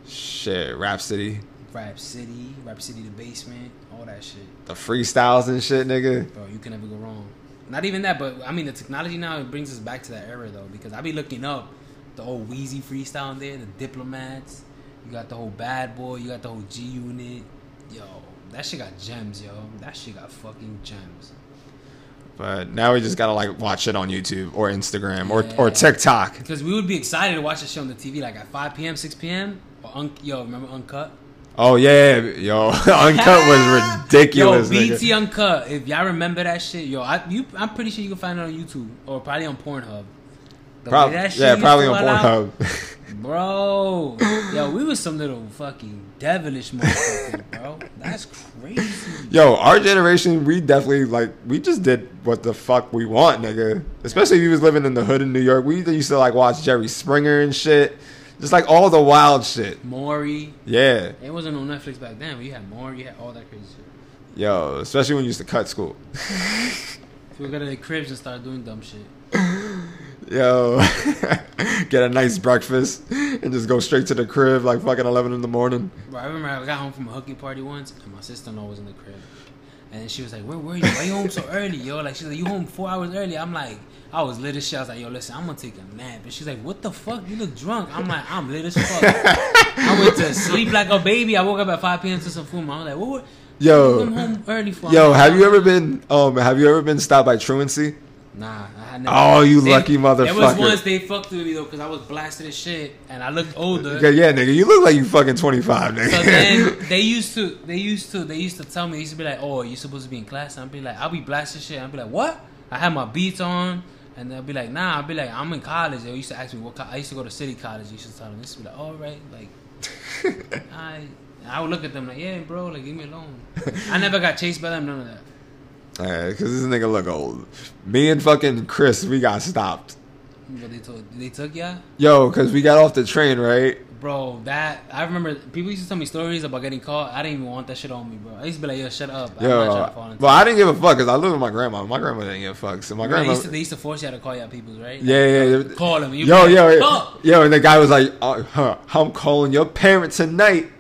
shit, Rap City, Rap City, Rap City the Basement, all that shit. the freestyles and shit, nigga. Bro, you can never go wrong. Not even that, but I mean the technology now it brings us back to that era though, because I be looking up the old Weezy freestyle in there, the diplomats. You got the whole bad boy, you got the whole G unit. Yo, that shit got gems, yo. That shit got fucking gems. But now we just gotta like watch it on YouTube or Instagram or or TikTok. Because we would be excited to watch the shit on the TV like at 5 p.m., 6 p.m. Or un- yo, remember Uncut? Oh yeah, yo, Uncut was ridiculous. Yo, nigga. BET Uncut. If y'all remember that shit, yo, I, you, I'm pretty sure you can find it on YouTube or probably on Pornhub. Prob- way that shit yeah, probably on Pornhub. Bro, yo, we was some little fucking devilish motherfuckers, bro. That's crazy. Yo, our generation, we definitely like we just did what the fuck we want, nigga. Especially if you was living in the hood in New York. We used to like watch Jerry Springer and shit. Just like all the wild shit. Maury. Yeah. It wasn't on Netflix back then, but you had Maury, you had all that crazy shit. Yo, especially when you used to cut school. We would go to the cribs and start doing dumb shit. Yo, get a nice breakfast and just go straight to the crib like fucking 11 in the morning. Bro, I remember I got home from a hooky party once, and my sister-in-law was in the crib, and she was like, "Where were you? Why you home so early, yo?" Like she's like, "You home four hours early?" I'm like, I was lit as shit. I was like, "Yo, listen, I'm gonna take a nap," and she's like, "What the fuck? You look drunk." I'm like, "I'm lit as fuck." I went to sleep like a baby. I woke up at 5 p.m. to some food. I was like, "What?" what Yo. I'm home early for. Yo, have you ever been um have you ever been stopped by truancy? Nah, I had never. Oh, you They- lucky motherfucker! There was once they fucked with me though, because I was blasted as shit, and I looked older. Okay, yeah, nigga, you look like you fucking 25, nigga. So then they used to, they used to, they used to tell me, they used to be like, "Oh, you're supposed to be in class." And I'd be like, "I'll be blasting shit." I'd be like, "What?" I had my beats on, and they'll be like, "Nah." I'll be like, "I'm in college." They used to ask me what co- I used to go to City College. You used to tell them. this. used to be like, "All right," like, I, I would look at them like, "Yeah, bro, like, leave me alone." I never got chased by them. None of that. Alright, cause this nigga look old. Me and fucking Chris, we got stopped. But they told, they took ya, Yo, cause we got off the train, right? Bro. That I remember. People used to tell me stories about getting caught. I didn't even want that shit on me, bro. I used to be like, "Yo, shut up." I'm not trying to fall Yo, well, I didn't give a fuck cause I live with my grandma. My grandma didn't give a fuck. So my they, grandma, used to, they used to force you to call out people's right. yeah, yeah, yeah. Call them. Yo, be yo, yo, yo, and the guy was like, uh, huh, "I'm calling your parent tonight."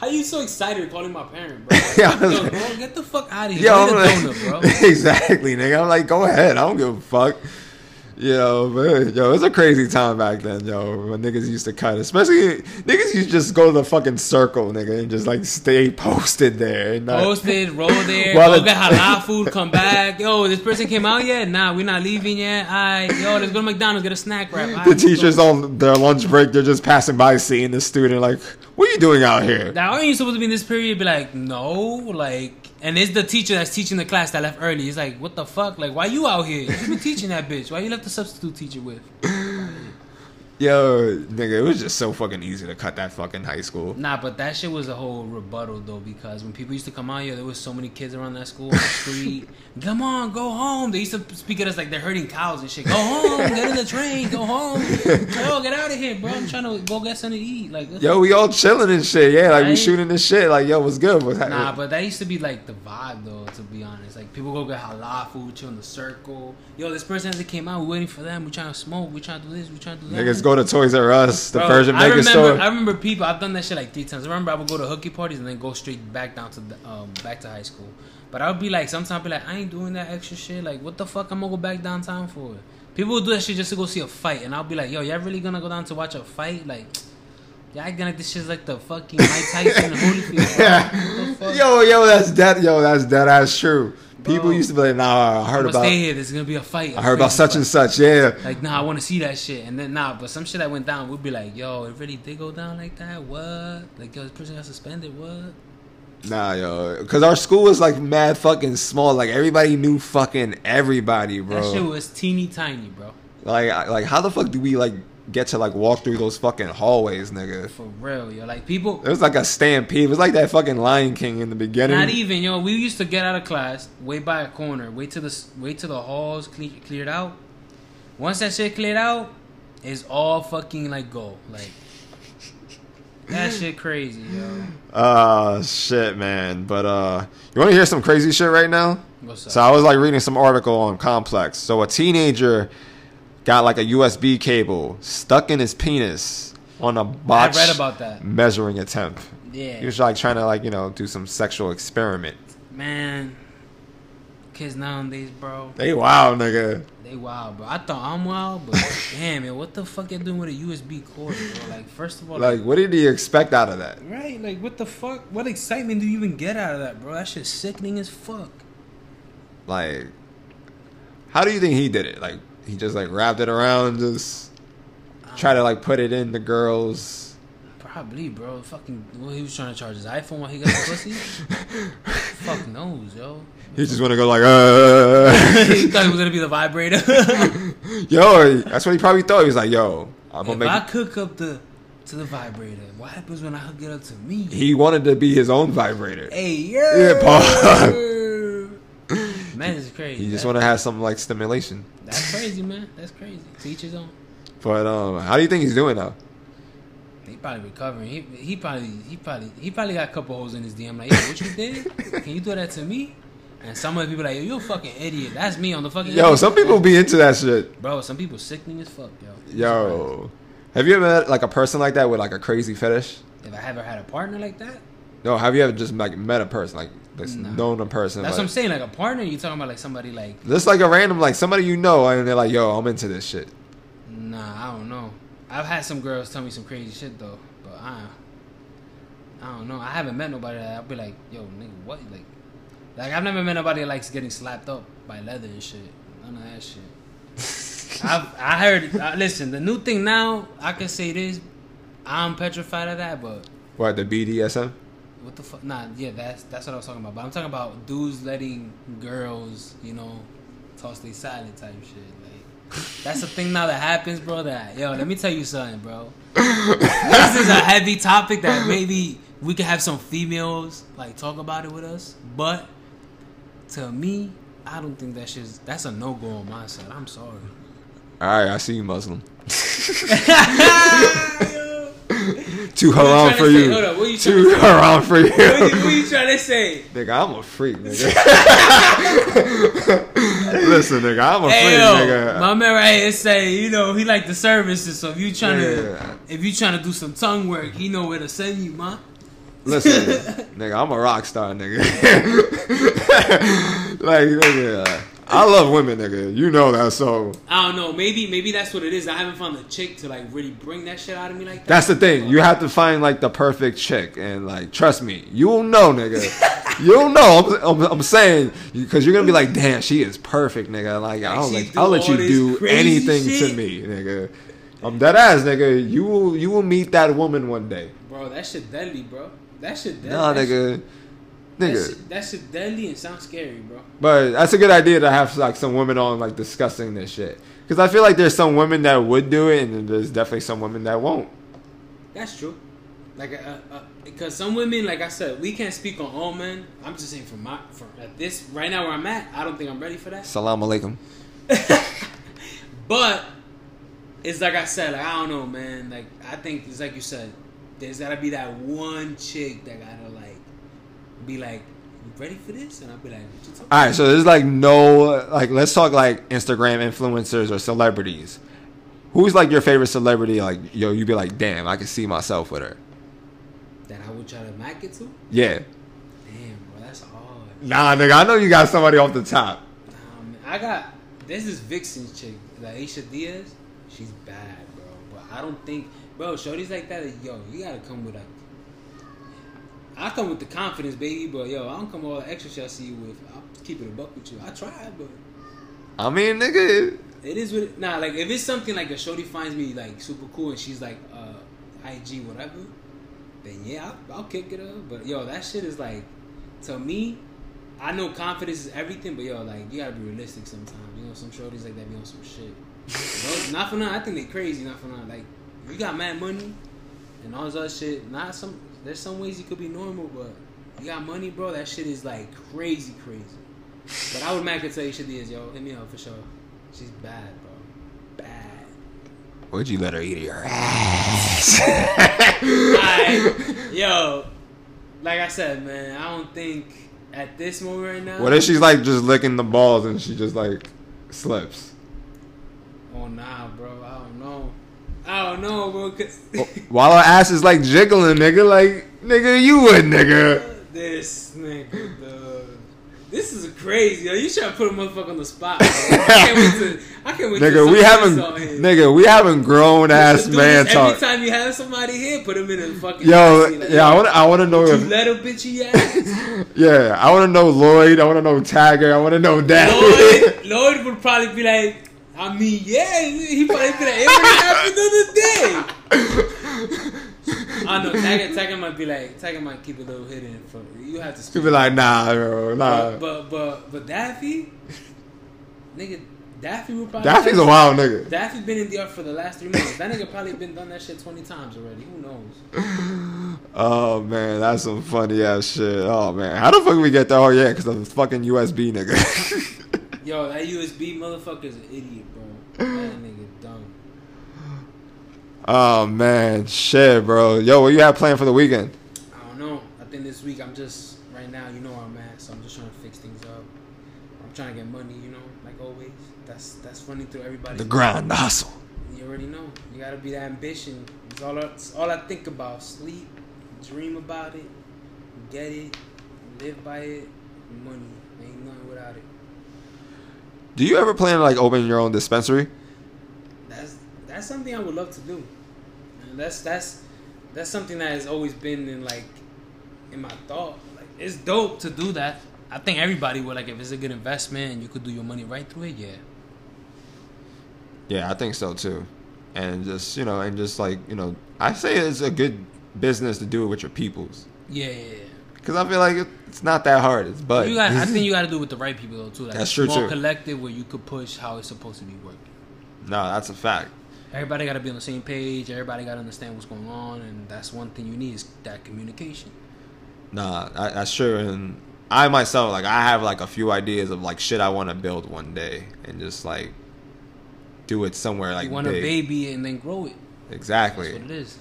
How you so excited calling my parent, bro? Yeah, Yo, like- bro, get the fuck out of here. Yo, like, donut, bro. exactly, nigga. I'm like, go ahead. I don't give a fuck. You know, but yo, it was a crazy time back then, yo. When niggas used to cut, especially niggas used to just go to the fucking circle, nigga, and just like stay posted there. Not, Posted, roll there, go the- get halal food, come back. Yo, this person came out yet? Nah, we're not leaving yet. Alright, yo, let's go to McDonald's, get a snack wrap. Alright, the teachers on their lunch break, they're just passing by, seeing the student, like, what are you doing out here? Now, aren't you supposed to be in this period? Be like, no, like, and it's the teacher that's teaching the class that left early. He's like, what the fuck? Like, why you out here? You should be teaching that bitch. Why you left the substitute teacher with? Yo, nigga, it was just so fucking easy to cut that fucking high school. Nah, but that shit was a whole rebuttal though because when people used to come out here, there was so many kids around that school on the street. come on, go home. They used to speak at us like they're herding cows and shit. Go home, get in the train, go home. Yo, get out of here, bro. I'm trying to go get something to eat. Like, Yo, we all chilling and shit. Yeah, like we shooting this shit. Like, yo, what's good? What's Nah, but that used to be like the vibe though. To be honest, like people go get halal food, chill in the circle. Yo, this person hasn't came out. We waiting for them. We trying to smoke. We trying to do this. We trying to do that. Niggas go to Toys R Us, the Bro, Persian I remember, store. I remember people. I've done that shit like three times. I remember I would go to hooky parties and then go straight back down to the, um back to high school. But I would be like, sometimes be like, I ain't doing that extra shit. Like, what the fuck I'm gonna go back downtown for? People would do that shit just to go see a fight, and I'll be like, yo, y'all really gonna go down to watch a fight? Like, y'all acting like this shit's like the fucking Mike Tyson Holyfield. Bro. What the fuck? Yo, yo, that's dead. Yo, that's dead ass true. People used to be like, "Nah, I heard I'm about, stay here. There's gonna be a fight. I heard about such and such." Yeah, Like, nah, I want to see that shit. And then, nah, but some shit that went down, we'd be like, yo, it really did go down like that? What? Like, yo, this person got suspended? What? nah, yo, because our school was like mad fucking small. Like everybody knew fucking everybody, bro. That shit was teeny tiny, bro. Like, like how the fuck do we like get to like walk through those fucking hallways, nigga? For real, yo. Like, people, It was like a stampede. It was like that fucking Lion King in the beginning. not even, yo. We used to get out of class, wait by a corner, wait till the wait till the halls cle- cleared out. Once that shit cleared out, it's all fucking like go. Like, that shit crazy, yo. Uh shit, man. But uh, you want to hear some crazy shit right now? What's up? So I was like reading some article on Complex. So a teenager got like a USB cable stuck in his penis on a botch read about that. measuring attempt. yeah. He was like trying to like you know do some sexual experiment. Man, kids nowadays, bro, They wild, nigga. they wild, bro. I thought I'm wild, but damn it, what the fuck you doing with a USB cord, bro? Like, first of all, like, Like, what did he expect out of that? right, like, what the fuck? What excitement do you even get out of that, bro? That shit's sickening as fuck. Like, how do you think he did it? Like, he just like wrapped it around, just try to like put it in the girls. Probably, bro. Fucking, what he was trying to charge his iPhone while he got the pussy? fuck knows, yo. He just want to go like, uh. he thought it was gonna be the vibrator. yo, that's what he probably thought. He was like, yo, I'm gonna make I cook up the to the vibrator, what happens when I hook it up to me? He wanted to be his own vibrator. Hey, yeah, Yeah, Paul. Man, it's crazy. You just want to have some like stimulation. That's crazy, man. That's crazy. To each his own. But um, how do you think he's doing though? He probably recovering. He he probably he probably he probably got a couple holes in his DM. Like, yo, what you did? Can you do that to me? And some of the people like, yo, you a fucking idiot. That's me on the fucking. Yo, some people be into that shit. Bro, some people sickening as fuck, yo. Yo, have you ever met like a person like that with like a crazy fetish? If I ever had a partner like that, No, have you ever just like met a person like this Nah. known a person? that's like, what I'm saying. Like a partner, you talking about like somebody like, Just like a random like somebody you know and they're like, yo, I'm into this shit. nah, I don't know. I've had some girls tell me some crazy shit though, but I, I don't know. I haven't met nobody that I'll be like, yo, nigga, what? Like, like I've never met nobody that likes getting slapped up by leather and shit. None of that shit. I've, I heard. Uh, listen, the new thing now, I can say this. I'm petrified of that, but What the BDSM? What the fuck? Nah, yeah, that's that's what I was talking about. But I'm talking about dudes letting girls, you know, toss their salad type shit. Like that's the thing now that happens, bro. That yo, let me tell you something, bro. this is a heavy topic that maybe we could have some females like talk about it with us, but to me, I don't think that shit's that's a no go on my side. I'm sorry. All right, I see you, Muslim. Too haram for you. Hold up, what you Too haram for you. What you, what you trying to say? nigga, I'm a freak, nigga. Listen, nigga, I'm a Hey freak, yo, nigga. my man right here say, you know, he like the services. So if you trying Yeah. to, if you trying to do some tongue work, he know where to send you, man. Listen, nigga, I'm a rock star, nigga. like, nigga, I love women, nigga. You know that, so I don't know. Maybe, maybe that's what it is. I haven't found a chick to like really bring that shit out of me like that. that's the thing. You have to find like the perfect chick, and like, trust me, you'll know, nigga. You'll know. I'm, I'm, I'm saying because you're gonna be like, damn, she is perfect, nigga. Like, Like, I'll she let I'll let you do anything to me, nigga. I'm dead ass, nigga. You will you will meet that woman one day. bro. That shit deadly, bro. That shit deadly. Nah, nigga. Shit, that, Nigga. shit, that shit deadly and sounds scary, bro. But that's a good idea to have like some women on like discussing this shit. Because I feel like there's some women that would do it, and there's definitely some women that won't. That's true. Like, uh, uh, because some women, like I said, we can't speak on all men. I'm just saying from my, from at this right now where I'm at, I don't think I'm ready for that. Salam alaikum. But it's like I said, like I don't know, man. Like I think it's like you said, there's gotta be that one chick that gotta like be like, ready for this?" And I'll be like, "What you talking?" All right, so there's like no like let's talk like Instagram influencers or celebrities. Who's like your favorite celebrity? Like yo, you'd be like, damn, I can see myself with her. That I would try to mac it to. Yeah. Damn, bro, that's hard. Nah, nigga, I know you got somebody off the top. I got this is Vixen's chick, like Aisha Diaz. She's bad, bro. But I don't think, bro, shorties like that. Yo, you gotta come with like. I come with the confidence, baby, but yo, I don't come all the extra shit I see you with. I'll keep it a buck with you. I try, but I mean, nigga. it is what it, nah. Like if it's something like a shorty finds me like super cool and she's like uh IG whatever, then yeah, I'll, I'll kick it up. But yo, that shit is like to me. I know confidence is everything, but yo, like you gotta be realistic sometimes. You know, some shorties like that be on some shit. Not for nothing. I think they crazy. Not for nothing. Like you got mad money and all this other shit. Not some. There's some ways you could be normal, but you got money, bro. That shit is like crazy, crazy. But I would Mac tell you shit is yo. Hit me up for sure. She's bad, bro. Bad. Would you let her eat your ass? Alright, yo. Like I said, man, I don't think at this moment right now. what if she's like just licking the balls and she just like slips? Oh nah, bro. I don't know. I don't know, bro. 'cause- oh, While our ass is like jiggling, nigga, like nigga, you would, nigga. this nigga, dog. This is crazy. Yo. You trying to put a motherfucker on the spot. Bro. I can't wait to. I can't wait. Nigga, we haven't, nigga, we haven't grown ass man Every talk. time you have somebody here, put him in a fucking. Yo, like, yeah, I want, I want to know You if, let a bitchy ass. yeah, I want to know Lloyd, I want to know Tagger, I want to know Daddy. Lloyd, Lloyd would probably be like, I mean, yeah, he probably like, it already happened the day. I know, Taggart, Taggart might be like, Taggart might keep a little hidden for you. have to speak. be like, nah, bro, nah. But, but, but, but Daffy, nigga, Daffy would probably. Daffy's a wild nigga. Daffy been in the art for the last three months. That nigga probably been done that shit 20 times already. Who knows? Oh man, that's some funny ass shit. Oh man, how the fuck we get that? Oh yeah, because of the fucking USB nigga. Yo, that USB motherfucker is an idiot, bro. That nigga dumb. oh man, shit, bro. Yo, what you have planned for the weekend? I don't know. I think this week I'm just right now. You know where I'm at, so I'm just trying to fix things up. I'm trying to get money. You know, like always. That's that's running through everybody's. The grind, the hustle. You already know. You gotta be that ambition. It's all. I, it's all I think about. Sleep, dream about it, get it, live by it. Money. Ain't nothing without it. Do you ever plan to like open your own dispensary? That's that's something I would love to do. And that's that's that's something that has always been in like in my thought. Like it's dope to do that. I think everybody would like if it's a good investment and you could do your money right through it. Yeah. Yeah, I think so too. And just you know, and just like you know, I say it's a good business to do it with your peoples Yeah, yeah, yeah. Because I feel like it, it's not that hard. It's but you got, I think you got to do it with the right people though too. Like That's true, small too. collective where you could push how it's supposed to be working. no, that's a fact. Everybody got to be on the same page. Everybody got to understand what's going on, and that's one thing you need is that communication. Nah, I, that's true. And I myself, like, I have like a few ideas of like shit I want to build one day, and just like do it somewhere like you want big. a baby and then grow it. Exactly. That's what it is.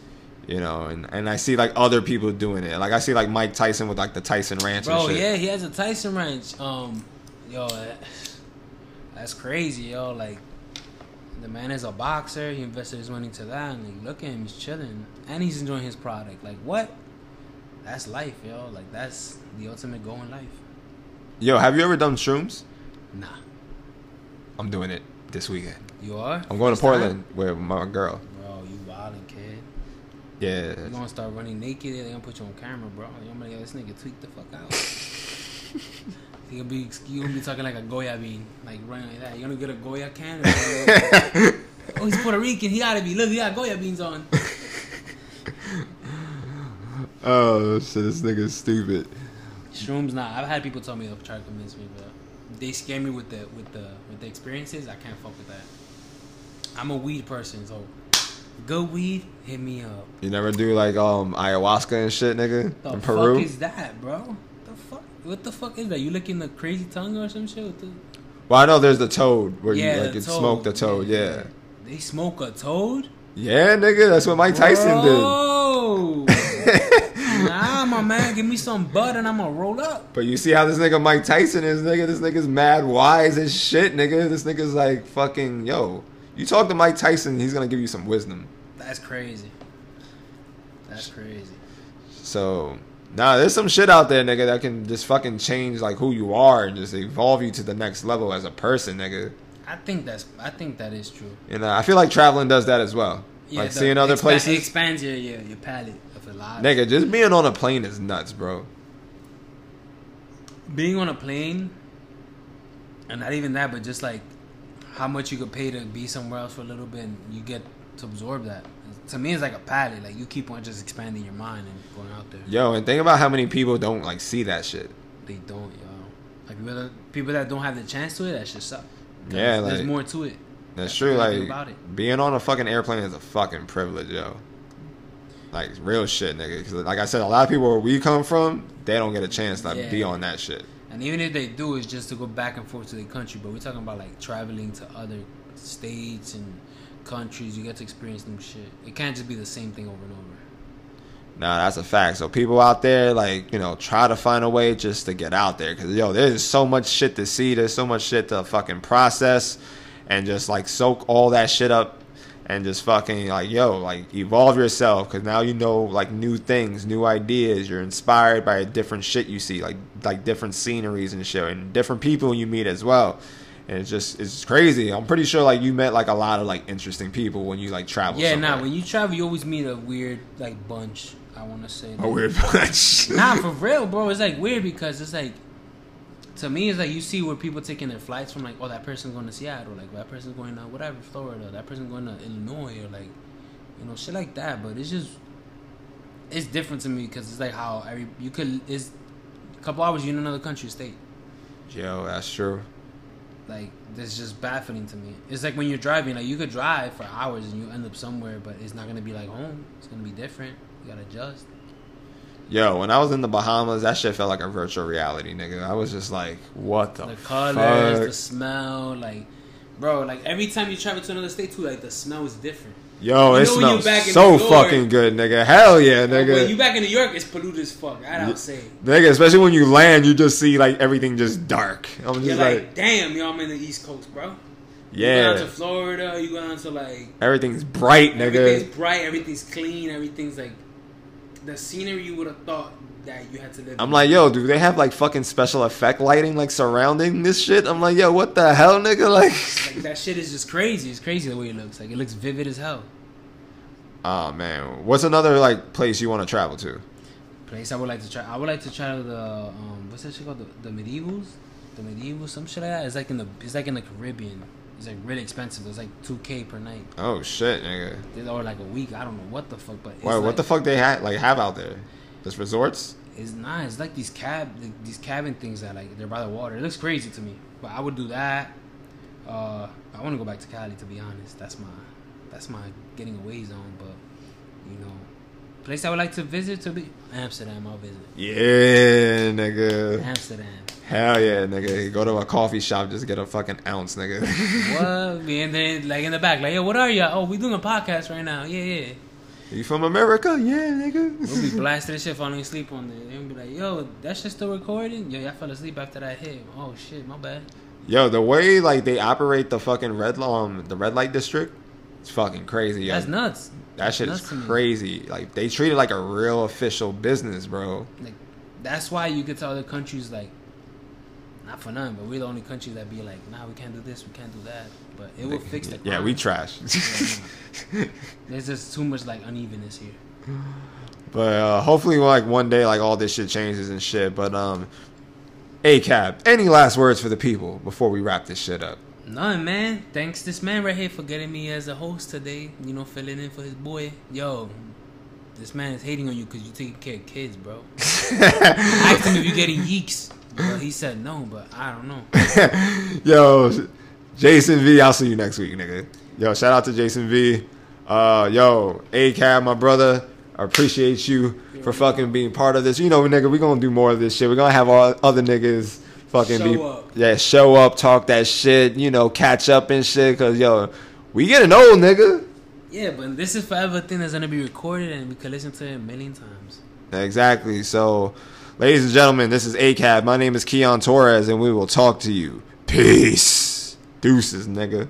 You know, and and I see like other people doing it. Like I see like Mike Tyson with like the Tyson Ranch Bro. Oh, yeah, he has a Tyson ranch. Um, yo, that's crazy, yo. Like, the man is a boxer. He invested his money to that, and like, look at him, he's chilling, and he's enjoying his product. Like, what? That's life, yo. Like, that's the ultimate goal in life. Yo, have you ever done shrooms? Nah, I'm doing it this weekend. you are. I'm going First to time? Portland with my girl. Bro, you wildin', kid. Yeah. You gonna start running naked? And They gonna put you on camera, bro. You gonna be like, this nigga tweak the fuck out. you gonna be you gonna be talking like a Goya bean, like running like that. You gonna get a Goya can? oh, he's Puerto Rican. He gotta be. Look, he got Goya beans on. Oh shit, this nigga's stupid. Shrooms, nah. I've had people tell me they'll try to convince me, but they scare me with the with the with the experiences. I can't fuck with that. I'm a weed person, so good weed, hit me up. You never do like um ayahuasca and shit, nigga, The in fuck is that, bro? The fuck? What the fuck is that? You licking the crazy tongue or some shit? The- well, I know there's the toad where yeah, you like you smoke the toad. Yeah. They smoke a toad? yeah, nigga, that's what Mike Tyson Bro. nah, my man, give me some bud and I'm gonna roll up. But you see how this nigga Mike Tyson is, nigga. This nigga's mad wise as shit, nigga. This nigga's like fucking yo. You talk to Mike Tyson, he's gonna give you some wisdom. That's crazy. That's crazy. So nah, there's some shit out there, nigga, that can just fucking change like who you are and just evolve you to the next level as a person, nigga. I think that's. I think that is true. And uh, I feel like traveling does that as well. like the- seeing other expa- places. expands your your, your palate of a lot. Nigga, just being on a plane is nuts, bro. being on a plane, and not even that, but just like how much you could pay to be somewhere else for a little bit, and you get to absorb that. To me, it's like a palette. Like you keep on just expanding your mind and going out there. Yo, and think about how many people don't like see that shit. They don't, yo. Like people that, people that don't have the chance to it, that shit suck. 'Cause Yeah, there's like- more to it. That's That's true. Like about it. being on a fucking airplane is a fucking privilege, yo. Like real shit, nigga. Because like I said, a lot of people where we come from, they don't get a chance to Yeah. be on that shit. And even if they do, it's just to go back and forth to their country. But we're talking about like traveling to other states and countries. You get to experience new shit. It can't just be the same thing over and over. Nah, that's a fact. So people out there, like you know, try to find a way just to get out there. Because yo, there's so much shit to see. There's so much shit to fucking process, and just like soak all that shit up. And just fucking like yo, like evolve yourself because now you know like new things, new ideas. You're inspired by a different shit you see, like like different sceneries and shit, and different people you meet as well. And it's just it's crazy. I'm pretty sure like you met like a lot of like interesting people when you like travel. Yeah, somewhere. nah. When you travel, you always meet a weird like bunch. I want to say. a weird bunch. Nah, for real, bro. It's like weird because it's like to me, it's like you see where people taking their flights from, like, oh, that person's going to Seattle, like that person's going to whatever Florida, that person's going to Illinois, or like you know shit like that. But it's just it's different to me because it's like how every you could it's a couple hours you're in another country, state. Yo, that's true. Like that's just baffling to me. It's like when you're driving, like you could drive for hours and you end up somewhere, but it's not gonna be like home. It's gonna be different. You gotta adjust. Yo, when I was in the Bahamas, that shit felt like a virtual reality, nigga. I was just like, what the, the colors, the smell, like, bro, like every time you travel to another state too, like the smell is different. Yo, You it know when you smells so York- fucking good, nigga. Hell yeah, nigga. when you back in New York, it's polluted as fuck. I don't say. Nigga, especially when you land, you just see like everything just dark. I'm just You're like, like, damn, yo, I'm in the East Coast, bro. Yeah. You go down to Florida, you go down to like everything's bright, nigga. everything's bright, everything's clean, everything's like the scenery you would have thought that you had to live. I'm in. like, yo, do they have like fucking special effect lighting like surrounding this shit? I'm like, yo, what the hell, nigga? Like, Like that shit is just crazy. It's crazy the way it looks. Like it looks vivid as hell. oh man, what's another like place you want to travel to? Place I would like to try. I would like to try the um, what's that shit called? The, the medievals, the medievals, some shit like that. It's like in the it's like in the Caribbean. It's like really expensive. It was like two k per night, Oh shit, nigga. or like a week. I don't know what the fuck, but it's Wait, like, what the fuck they had like have out there? Just resorts? It's nice. It's like these cab these cabin things that like they're by the water. It looks crazy to me, but I would do that. Uh, I want to go back to Cali to be honest. That's my that's my getting away zone. But you know, place I would like to visit to be Amsterdam. I'll visit Yeah, nigga. Amsterdam. Hell yeah, nigga. Go to a coffee shop, just get a fucking ounce, nigga. what? And then like in the back, like, yo, what are you? Oh, we doing a podcast right now. Yeah, yeah. you from America? Yeah, nigga. We'll be blasting this shit falling asleep on there. They'll be like, yo, that shit still recording? Yo, y'all fell asleep after that hit. Oh shit, my bad. Yo, the way like they operate the fucking red um the red light district, it's fucking crazy. Yo. That's nuts. that shit nuts is crazy. Like they treat it like a real official business, bro. Like that's why you get to other countries like not for none, but we're the only country that be like, nah, we can't do this, we can't do that. But it will fix the Yeah, we trash. Yeah, There's just too much like unevenness here. But uh, hopefully, like one day, like all this shit changes and shit. But um, ACAB. Any last words for the people before we wrap this shit up? None, man. Thanks this man right here for getting me as a host today. You know, filling in for his boy. Yo, this man is hating on you because you taking care of kids, bro. I asked him if you getting yeeks. But he said no, but I don't know. yo, Jason V. I'll see you next week, nigga. Yo, shout out to Jason V. Uh, yo, ACAB, my brother. I appreciate you for fucking being part of this. You know, nigga, we gonna do more of this shit. We're gonna have all other niggas fucking Show be up. yeah, show up, talk that shit. You know, catch up and shit. Cause yo, we getting old, nigga. Yeah, but this is forever thing that's gonna be recorded and we could listen to it a million times. Exactly. So, ladies and gentlemen, this is ACAB. My name is Keon Torres, and we will talk to you. Peace. Deuces, nigga.